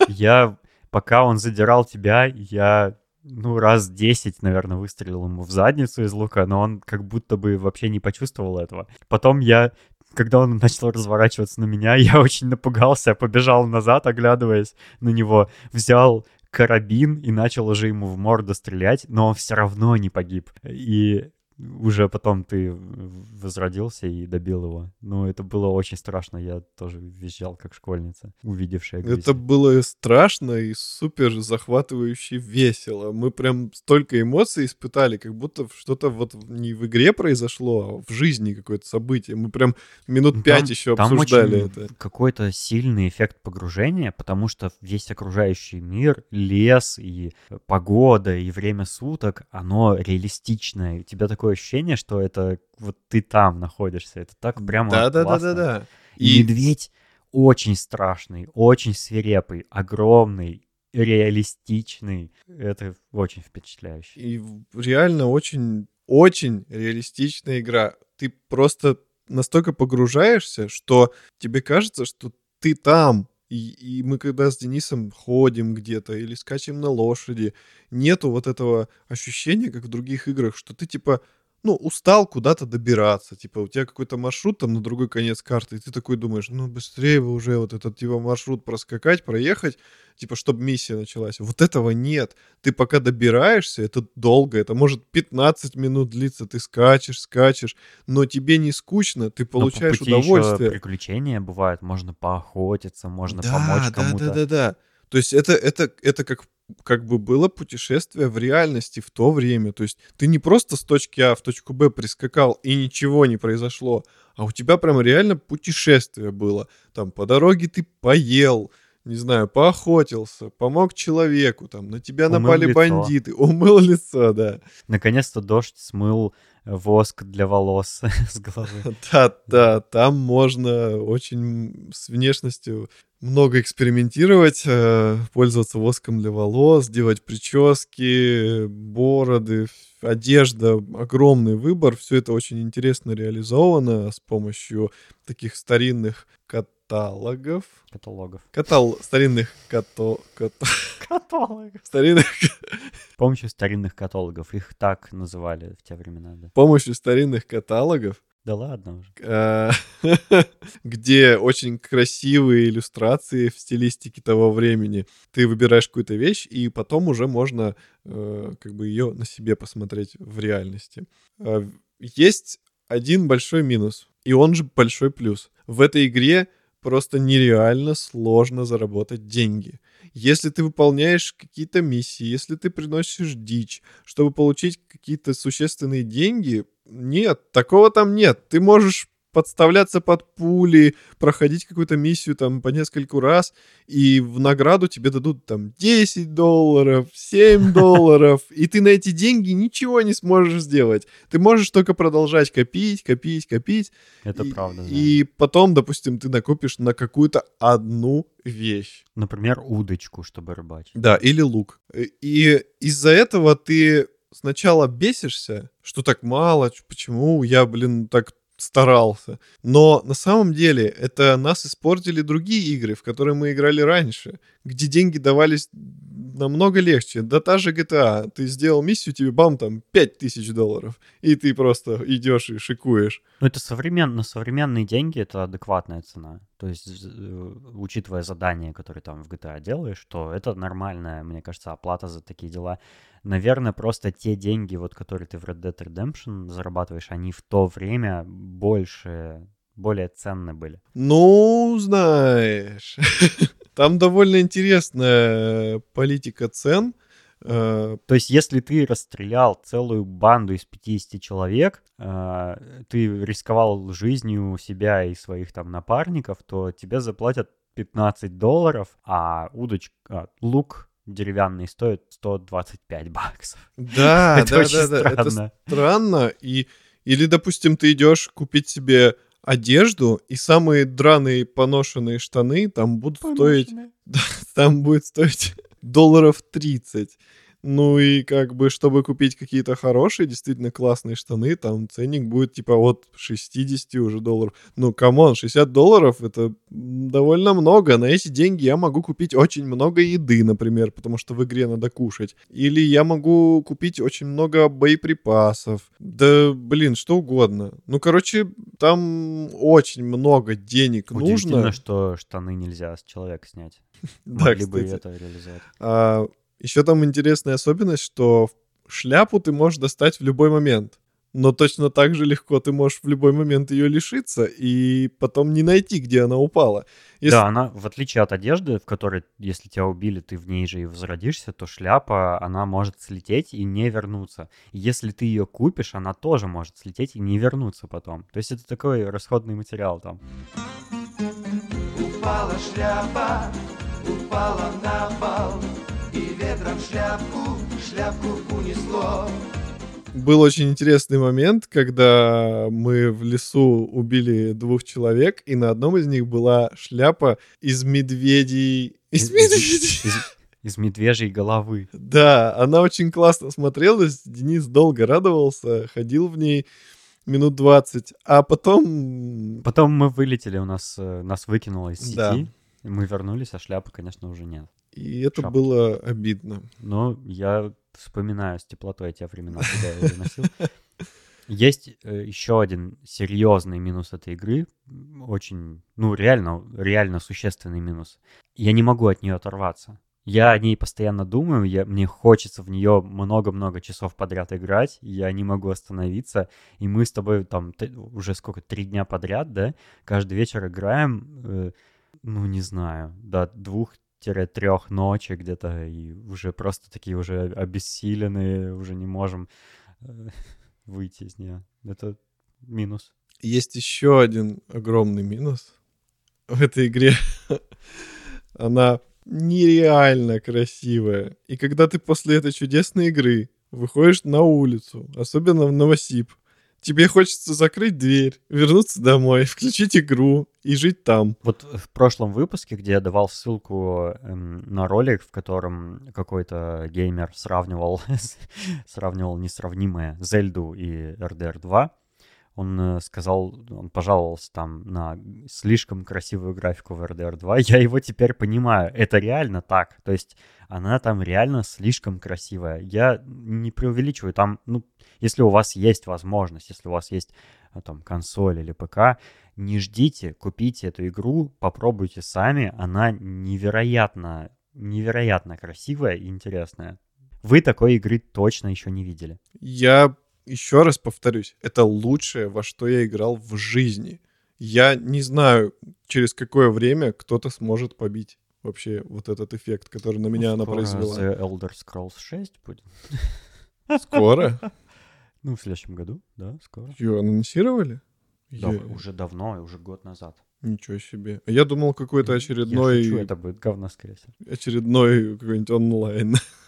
Я, пока он задирал тебя, я, ну, раз 10, наверное, выстрелил ему в задницу из лука, но он как будто бы вообще не почувствовал этого. Потом я, когда он начал разворачиваться на меня, <laughs> я очень напугался, побежал назад, оглядываясь на него, взял карабин и начал уже ему в морду стрелять, но он все равно не погиб. И уже потом ты возродился и добил его. Ну, это было очень страшно. Я тоже визжал, как школьница, увидевшая гризли. Это было страшно и супер захватывающе весело. Мы прям столько эмоций испытали, как будто что-то вот не в игре произошло, а в жизни какое-то событие. Мы прям минут Ну, пять там- еще там обсуждали очень это. Какой-то сильный эффект погружения, потому что весь окружающий мир, лес и погода и время суток, оно реалистичное. У тебя такое ощущение, что это вот ты там находишься. Это так прямо Да, да, да, классно. да, да. И И медведь очень страшный, очень свирепый, огромный, реалистичный. Это очень впечатляюще. И реально очень, очень реалистичная игра. Ты просто настолько погружаешься, что тебе кажется, что ты там. И, мы когда с Денисом ходим где-то или скачем на лошади, нету вот этого ощущения, как в других играх, что ты типа ну, устал куда-то добираться. Типа, у тебя какой-то маршрут там на другой конец карты, и ты такой думаешь, ну, быстрее бы уже вот этот типа маршрут проскакать, проехать, типа, чтобы миссия началась. Вот этого нет. Ты пока добираешься, это долго, это может 15 минут длиться, ты скачешь, скачешь, но тебе не скучно, ты получаешь но по пути удовольствие. Еще приключения бывают, можно поохотиться, можно да, помочь да, кому-то. Да, да, да. То есть это, это, это как как бы было путешествие в реальности в то время. То есть ты не просто с точки А в точку Б прискакал и ничего не произошло, а у тебя прям реально путешествие было. Там по дороге ты поел, не знаю, поохотился, помог человеку, там на тебя Умыл напали лицо. бандиты, <laughs> умыл лицо, да. Наконец-то дождь смыл воск для волос <laughs> с головы. Да, да, там можно очень с внешностью много экспериментировать, э, пользоваться воском для волос, делать прически, бороды, одежда, огромный выбор. Все это очень интересно реализовано с помощью таких старинных каталогов. Каталогов. Катал... Старинных като... като- Каталогов. Старинных... С <laughs> помощью старинных каталогов. Их так называли в те времена, да. С помощью старинных каталогов Да ладно уже. э, <laughs> где очень красивые иллюстрации в стилистике того времени. Ты выбираешь какую-то вещь, и потом уже можно э, как бы ее на себе посмотреть в реальности. Э, Есть один большой минус, и он же большой плюс. В этой игре просто нереально сложно заработать деньги. Если ты выполняешь какие-то миссии, если ты приносишь дичь, чтобы получить какие-то существенные деньги, нет, такого там нет. Ты можешь подставляться под пули, проходить какую-то миссию там по нескольку раз, и в награду тебе дадут там 10 долларов, 7 <laughs> долларов, и ты на эти деньги ничего не сможешь сделать. Ты можешь только продолжать копить, копить, копить. Это и, правда, да. И потом, допустим, ты накопишь на какую-то одну вещь. Например, удочку, чтобы рыбачить. Да, или лук. И из-за этого ты сначала бесишься, что так мало, почему я, блин, так старался. Но на самом деле это нас испортили другие игры, в которые мы играли раньше, где деньги давались намного легче. Да та же GTA. Ты сделал миссию, тебе бам, там 5000 долларов. И ты просто идешь и шикуешь. Ну, это современ... на современные деньги это адекватная цена. То есть, э, учитывая задания, которые там в GTA делаешь, то это нормальная, мне кажется, оплата за такие дела. Наверное, просто те деньги, вот, которые ты в Red Dead Redemption зарабатываешь, они в то время больше, более ценны были. Ну, знаешь, <laughs> там довольно интересная политика цен. Э, То есть, если ты расстрелял целую банду из 50 человек, э, ты рисковал жизнью себя и своих там напарников, то тебе заплатят 15 долларов, а удочка, а, лук деревянный стоит 125 баксов. Да, <laughs> это да, очень да, да, это странно. странно. И, или, допустим, ты идешь купить себе одежду, и самые драные поношенные штаны там будут стоить, <laughs> там будет стоить долларов 30. Ну и как бы, чтобы купить какие-то хорошие, действительно классные штаны, там ценник будет типа от 60 уже долларов. Ну, come on, 60 долларов это довольно много. На эти деньги я могу купить очень много еды, например, потому что в игре надо кушать. Или я могу купить очень много боеприпасов. Да, блин, что угодно. Ну, короче, там очень много денег Удивительно, нужно. что штаны нельзя с человека снять. <laughs> Да, Могли бы это реализовать. Еще там интересная особенность, что шляпу ты можешь достать в любой момент. Но точно так же легко ты можешь в любой момент ее лишиться и потом не найти, где она упала. Если- Да, она, в отличие от одежды, в которой, если тебя убили, ты в ней же и возродишься, то шляпа, она может слететь и не вернуться. Если ты ее купишь, она тоже может слететь и не вернуться потом. То есть это такой расходный материал там. Упала шляпа, упала на пол ветром шляпку, шляпку унесло Был очень интересный момент, когда мы в лесу убили двух человек, и на одном из них была шляпа из медведей. Из медведей. из- из медвежьей головы. Да, она очень классно смотрелась. Денис долго радовался, ходил в ней минут 20, а потом... Потом мы вылетели, у нас, э, нас выкинуло из сети. Да. Мы вернулись, а шляпы, конечно, уже нет. И это Шапочка. было обидно. Но я вспоминаю с теплотой те времена, когда я ее носил. Есть э, еще один серьезный минус этой игры, очень, ну реально, реально существенный минус. Я не могу от нее оторваться. Я о ней постоянно думаю, я, мне хочется в нее много-много часов подряд играть, я не могу остановиться, и мы с тобой там т- уже сколько, три дня подряд, да, каждый вечер играем, э, ну не знаю, до двух-трех ночи где-то, и уже просто такие уже обессиленные, уже не можем э, <laughs> выйти из нее. Это минус. Есть еще один огромный минус в этой игре. <laughs> Она нереально красивая. И когда ты после этой чудесной игры выходишь на улицу, особенно в Новосиб, тебе хочется закрыть дверь, вернуться домой, включить игру и жить там. Вот в прошлом выпуске, где я давал ссылку эм, на ролик, в котором какой-то геймер сравнивал, <laughs> сравнивал несравнимое Зельду и RDR 2, он э, сказал, он пожаловался там на слишком красивую графику в RDR 2. Я его теперь понимаю. Это реально так. То есть она там реально слишком красивая. Я не преувеличиваю. Там, ну, если у вас есть возможность, если у вас есть э, там консоль или ПК, не ждите, купите эту игру, попробуйте сами. Она невероятно, невероятно красивая и интересная. Вы такой игры точно еще не видели. Я еще раз повторюсь, это лучшее, во что я играл в жизни. Я не знаю, через какое время кто-то сможет побить вообще вот этот эффект, который на меня она Скоро произвела. The Elder Scrolls 6 будет. Скоро? <laughs> Ну, в следующем году, да, скоро. Ее анонсировали? Да, Я- уже давно, уже год назад. Ничего себе. Я думал, какой-то Я очередной, шучу, это будет говно, скорее всего. очередной какой-нибудь онлайн. <laughs>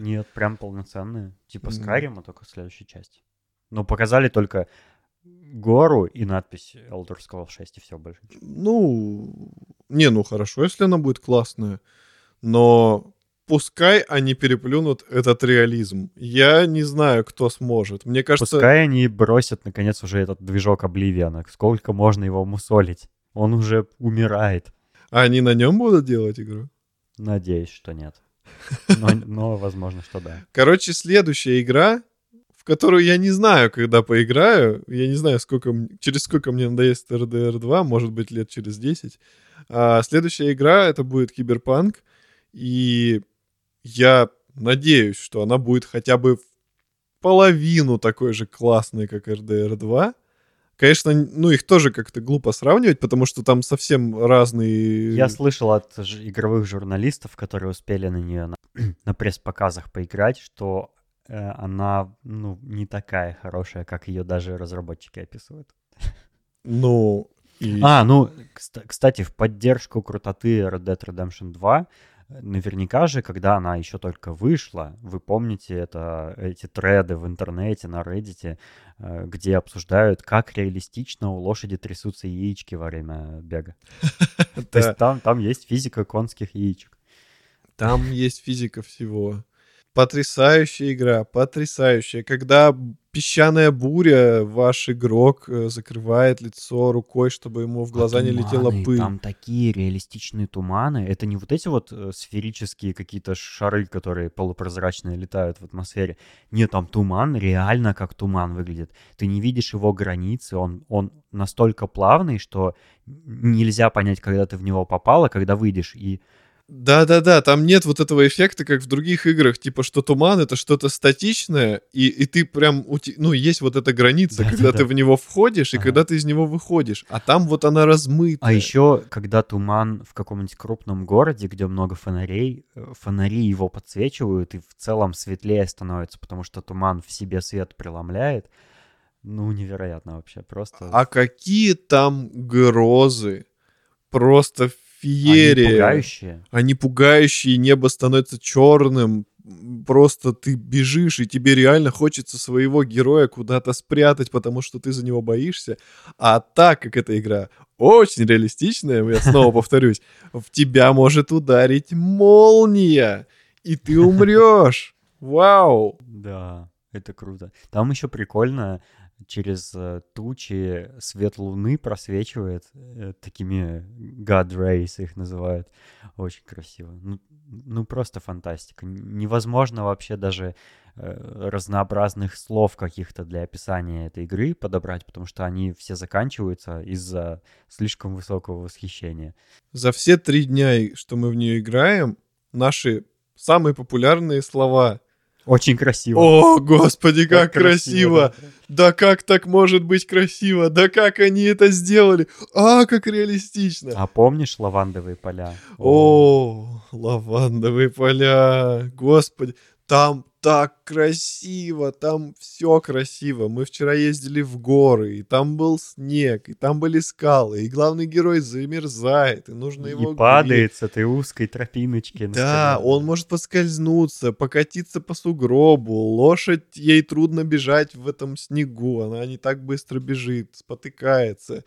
Нет, прям полноценные. Типа. Skyrim, только в следующей части. Но показали только гору и надпись Elder Scrolls 6, и все больше. Ну, не, ну хорошо, если она будет классная. Но пускай они переплюнут этот реализм. Я не знаю, кто сможет. Мне кажется, Пускай они бросят, наконец, уже этот движок Обливиана. Сколько можно его мусолить? Он уже умирает. они на нем будут делать игру. Надеюсь, что нет. Но, но возможно, что да. Короче, следующая игра, в которую я не знаю, когда поиграю. Я не знаю, сколько, через сколько мне надоест RDR 2, может быть, лет через 10. А следующая игра, это будет Киберпанк. И я надеюсь, что она будет хотя бы в половину такой же классной, как RDR 2. Конечно, ну их тоже как-то глупо сравнивать, потому что там совсем разные... Я слышал от ж- игровых журналистов, которые успели на нее на, <clears throat> на пресс-показах поиграть, что э, она ну, не такая хорошая, как ее даже разработчики описывают. Ну, <laughs> и... А, ну, кста- кстати, в поддержку крутоты Red Dead Redemption 2, э, наверняка же, когда она еще только вышла, вы помните это, эти треды в интернете, на Reddit, э, где обсуждают, как реалистично у лошади трясутся яички во время бега. <laughs> То есть там есть физика конских яичек. Там есть физика всего. Потрясающая игра, потрясающая. Когда песчаная буря, ваш игрок э, закрывает лицо рукой, чтобы ему в глаза А не летела туманы, пыль. Там такие реалистичные туманы. Это не вот эти вот э, сферические какие-то шары, которые полупрозрачные летают в атмосфере. Нет, там туман реально как туман выглядит. Ты не видишь его границы, он, он настолько плавный, что нельзя понять, когда ты в него попал, а когда выйдешь. И Да-да-да, там нет вот этого эффекта, как в других играх, типа, что туман — это что-то статичное, и, и ты прям, ну, есть вот эта граница, Да-да-да. когда ты в него входишь и Ага. когда ты из него выходишь, а там вот она размытая. А еще, когда туман в каком-нибудь крупном городе, где много фонарей, э, фонари его подсвечивают, и в целом светлее становится, потому что туман в себе свет преломляет. Ну, невероятно вообще, просто... А какие там грозы? Просто Они феерия. пугающие. Они пугающие, небо становится черным. Просто ты бежишь, и тебе реально хочется своего героя куда-то спрятать, потому что ты за него боишься. А так как эта игра очень реалистичная, я снова <laughs> повторюсь, в тебя может ударить молния, и ты <laughs> умрешь. Вау! Да, это круто. Там еще прикольно, через э, тучи свет луны просвечивает э, такими God Rays их называют. Очень красиво. Ну, ну просто фантастика. Невозможно вообще даже э, разнообразных слов каких-то для описания этой игры подобрать, потому что они все заканчиваются из-за слишком высокого восхищения. За все три дня, что мы в нее играем, наши самые популярные слова очень красиво. О, господи, как, как красиво! красиво. Да как так может быть красиво? Да как они это сделали? А, как реалистично! А помнишь лавандовые поля? О, О лавандовые поля! Господи, там так красиво, там все красиво. Мы вчера ездили в горы, и там был снег, и там были скалы, и главный герой замерзает, и нужно и его... И падает с этой узкой тропиночки. Да, скале. он может поскользнуться, покатиться по сугробу, лошадь, ей трудно бежать в этом снегу, она не так быстро бежит, спотыкается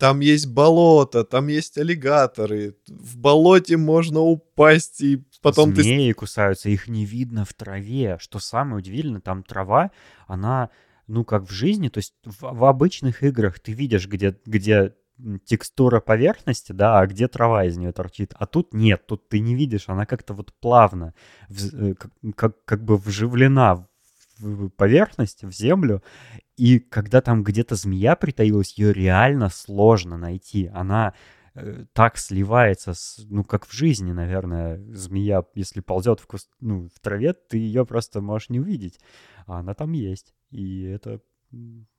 там есть болото, там есть аллигаторы. В болоте можно упасть и потом Змеи ты... кусаются, их не видно в траве. Что самое удивительное, там трава, она, ну, как в жизни, то есть в, в обычных играх ты видишь, где, где текстура поверхности, да, а где трава из нее торчит. А тут нет, тут ты не видишь, она как-то вот плавно, в, э, как, как, как бы вживлена в поверхность, в землю, и когда там где-то змея притаилась, ее реально сложно найти. Она э, так сливается, с, ну, как в жизни, наверное, змея, если ползет в, куст, ну, в траве, ты ее просто можешь не увидеть. А она там есть. И это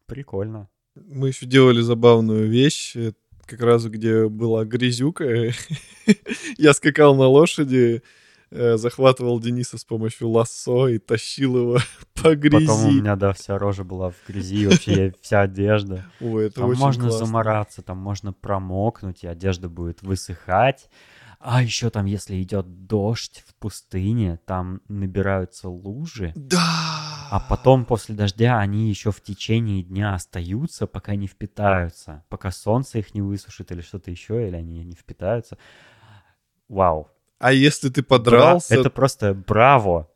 прикольно. Мы еще делали забавную вещь, э, как раз где была грязюка. <laughs> Я скакал на лошади, э, захватывал Дениса с помощью лассо и тащил его <laughs> по грязи. Потом у меня, да, вся рожа была в грязи, <laughs> вообще вся одежда. Ой, это там очень можно классно. замораться, там можно промокнуть, и одежда будет высыхать. А еще там, если идет дождь в пустыне, там набираются лужи. Да. А потом после дождя они еще в течение дня остаются, пока не впитаются, пока солнце их не высушит или что-то еще, или они не впитаются. Вау, а если ты подрался... Это просто браво.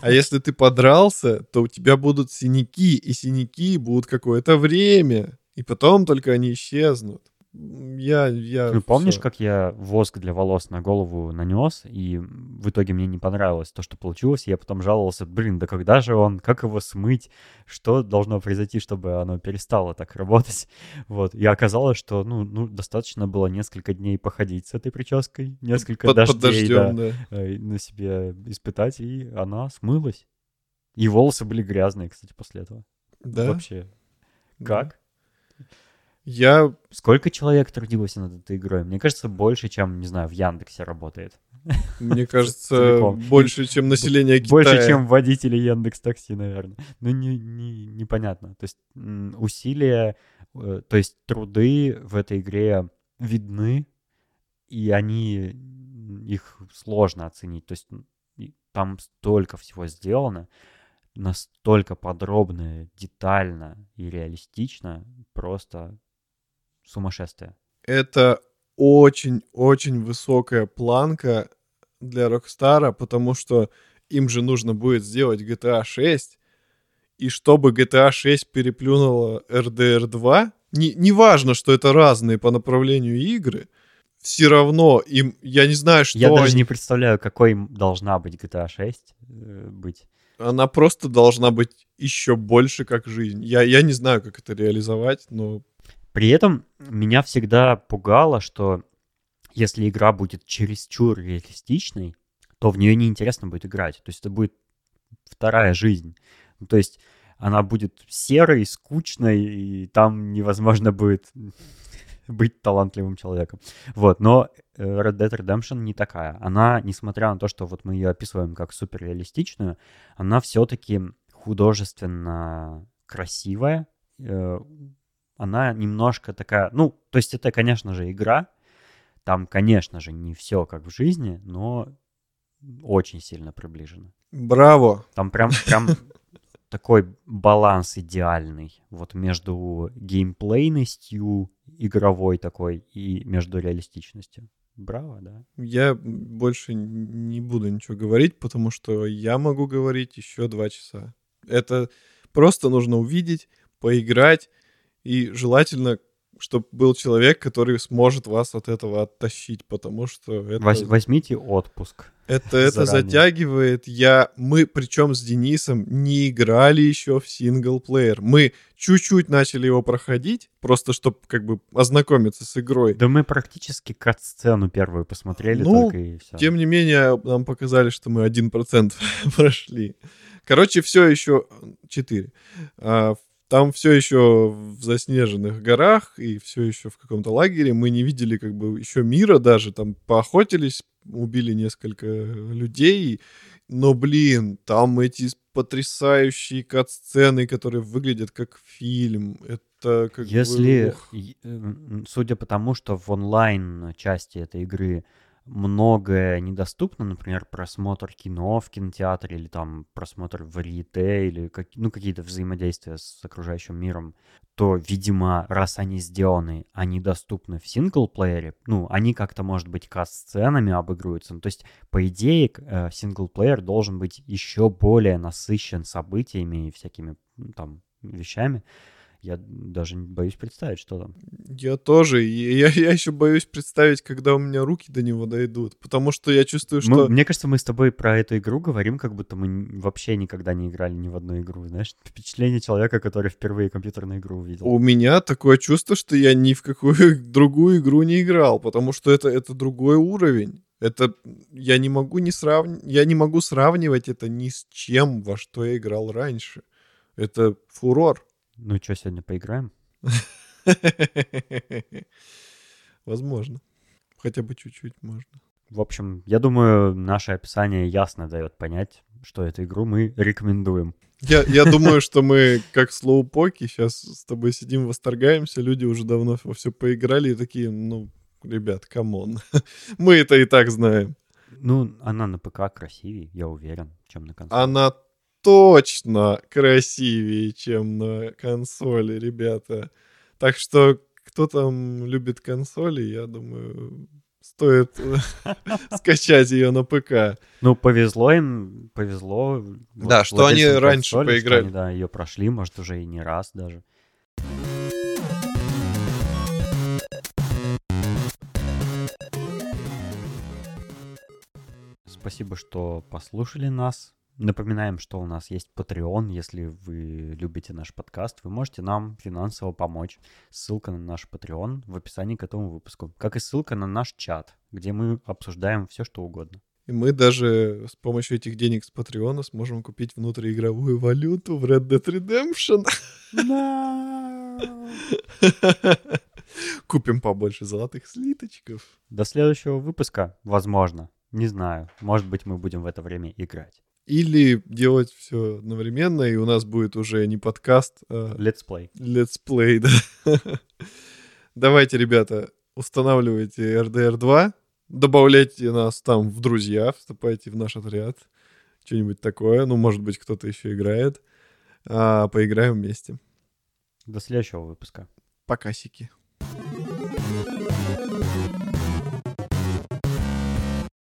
А если ты подрался, то у тебя будут синяки, и синяки будут какое-то время, и потом только они исчезнут я, я... Ты помнишь, как я воск для волос на голову нанес, и в итоге мне не понравилось то, что получилось, я потом жаловался, блин, да когда же он, как его смыть, что должно произойти, чтобы оно перестало так работать, <laughs> вот, и оказалось, что, ну, ну достаточно было несколько дней походить с этой прической, несколько под, дождей, под дождем, да, да. Э, на себе испытать, и она смылась. И волосы были грязные, кстати, после этого. Да? Вообще. Как? Я... Сколько человек трудилось над этой игрой? Мне кажется, больше, чем, не знаю, в Яндексе работает. Мне <laughs> кажется, больше, чем население Китая. Больше, чем водители Яндекс Такси, наверное. Ну, не, не, непонятно. То есть усилия, э, то есть труды в этой игре видны, и они, их сложно оценить. То есть там столько всего сделано, настолько подробно, детально и реалистично, просто сумасшествие. Это очень-очень высокая планка для Рокстара, потому что им же нужно будет сделать GTA 6, и чтобы GTA 6 переплюнула RDR 2, не, не важно, что это разные по направлению игры, все равно им, я не знаю, что... Я даже они... не представляю, какой должна быть GTA 6 э, быть. Она просто должна быть еще больше как жизнь. Я, я не знаю, как это реализовать, но при этом меня всегда пугало, что если игра будет чересчур реалистичной, то в нее неинтересно будет играть. То есть это будет вторая жизнь. Ну, то есть она будет серой, скучной, и там невозможно будет <laughs> быть талантливым человеком. Вот, но э, Red Dead Redemption не такая. Она, несмотря на то, что вот мы ее описываем как суперреалистичную, она все-таки художественно красивая, э, она немножко такая, ну, то есть это, конечно же, игра, там, конечно же, не все как в жизни, но очень сильно приближено. Браво! Там прям, прям такой баланс идеальный вот между геймплейностью игровой такой и между реалистичностью. Браво, да. Я больше не буду ничего говорить, потому что я могу говорить еще два часа. Это просто нужно увидеть, поиграть, и желательно, чтобы был человек, который сможет вас от этого оттащить, потому что это... Воз- Возьмите отпуск. Это, это Заранее. затягивает. Я, мы, причем с Денисом, не играли еще в синглплеер. Мы чуть-чуть начали его проходить, просто чтобы как бы ознакомиться с игрой. Да мы практически кат-сцену первую посмотрели Ну, только и все. Тем не менее, нам показали, что мы 1% <laughs> прошли. Короче, все еще 4. Там все еще в заснеженных горах и все еще в каком-то лагере. Мы не видели как бы еще мира даже. Там поохотились, убили несколько людей. Но, блин, там эти потрясающие кат-сцены, которые выглядят как фильм. Это как бы... Если, м, судя по тому, что в онлайн части этой игры многое недоступно, например, просмотр кино в кинотеатре или там просмотр в варьете или как, ну, какие-то взаимодействия с окружающим миром, то, видимо, раз они сделаны, они доступны в синглплеере, ну, они как-то, может быть, каст-сценами обыгрываются. Ну, то есть, по идее, э, синглплеер должен быть еще более насыщен событиями и всякими там вещами. Я даже боюсь представить, что там. Я тоже. Я, я еще боюсь представить, когда у меня руки до него дойдут. Потому что я чувствую, Мы- что... мне кажется, мы с тобой про эту игру говорим, как будто мы вообще никогда не играли ни в одну игру. Знаешь, впечатление человека, который впервые компьютерную игру увидел. У меня такое чувство, что я ни в какую <laughs> другую игру не играл, потому что это, это другой уровень. Это я не могу не срав... я не могу сравнивать это ни с чем, во что я играл раньше. Это фурор. Ну что, сегодня поиграем? <laughs> Возможно. Хотя бы чуть-чуть можно. В общем, я думаю, наше описание ясно дает понять, что эту игру мы рекомендуем. Я, я <laughs> думаю, что мы, как слоупоки, сейчас с тобой сидим, восторгаемся. Люди уже давно во все поиграли и такие, ну, ребят, come on. <laughs> Мы это и так знаем. Ну, она на ПК красивее, я уверен, чем на консоли. Она точно красивее, чем на консоли, ребята. Так что, кто там любит консоли, я думаю, стоит <laughs> скачать ее на ПК. Ну, повезло им, повезло. Да, вот что они раньше консоли, что поиграли. они, да, ее прошли, может, уже и не раз даже. Спасибо, что послушали нас. Напоминаем, что у нас есть Patreon. Если вы любите наш подкаст, вы можете нам финансово помочь. Ссылка на наш Patreon в описании к этому выпуску. Как и ссылка на наш чат, где мы обсуждаем все, что угодно. И мы даже с помощью этих денег с Патреона сможем купить внутриигровую валюту в Red Dead Redemption. <laughs> Купим побольше золотых слиточков. До следующего выпуска, возможно. Не знаю. Может быть, мы будем в это время играть. Или делать все одновременно, и у нас будет уже не подкаст, а Let's play. let's play, да. <laughs> Давайте, ребята, устанавливайте RDR 2, добавляйте нас там в друзья, вступайте в наш отряд, что-нибудь такое. Ну, может быть, кто-то еще играет. А, поиграем вместе. До следующего выпуска. Покасики. Thank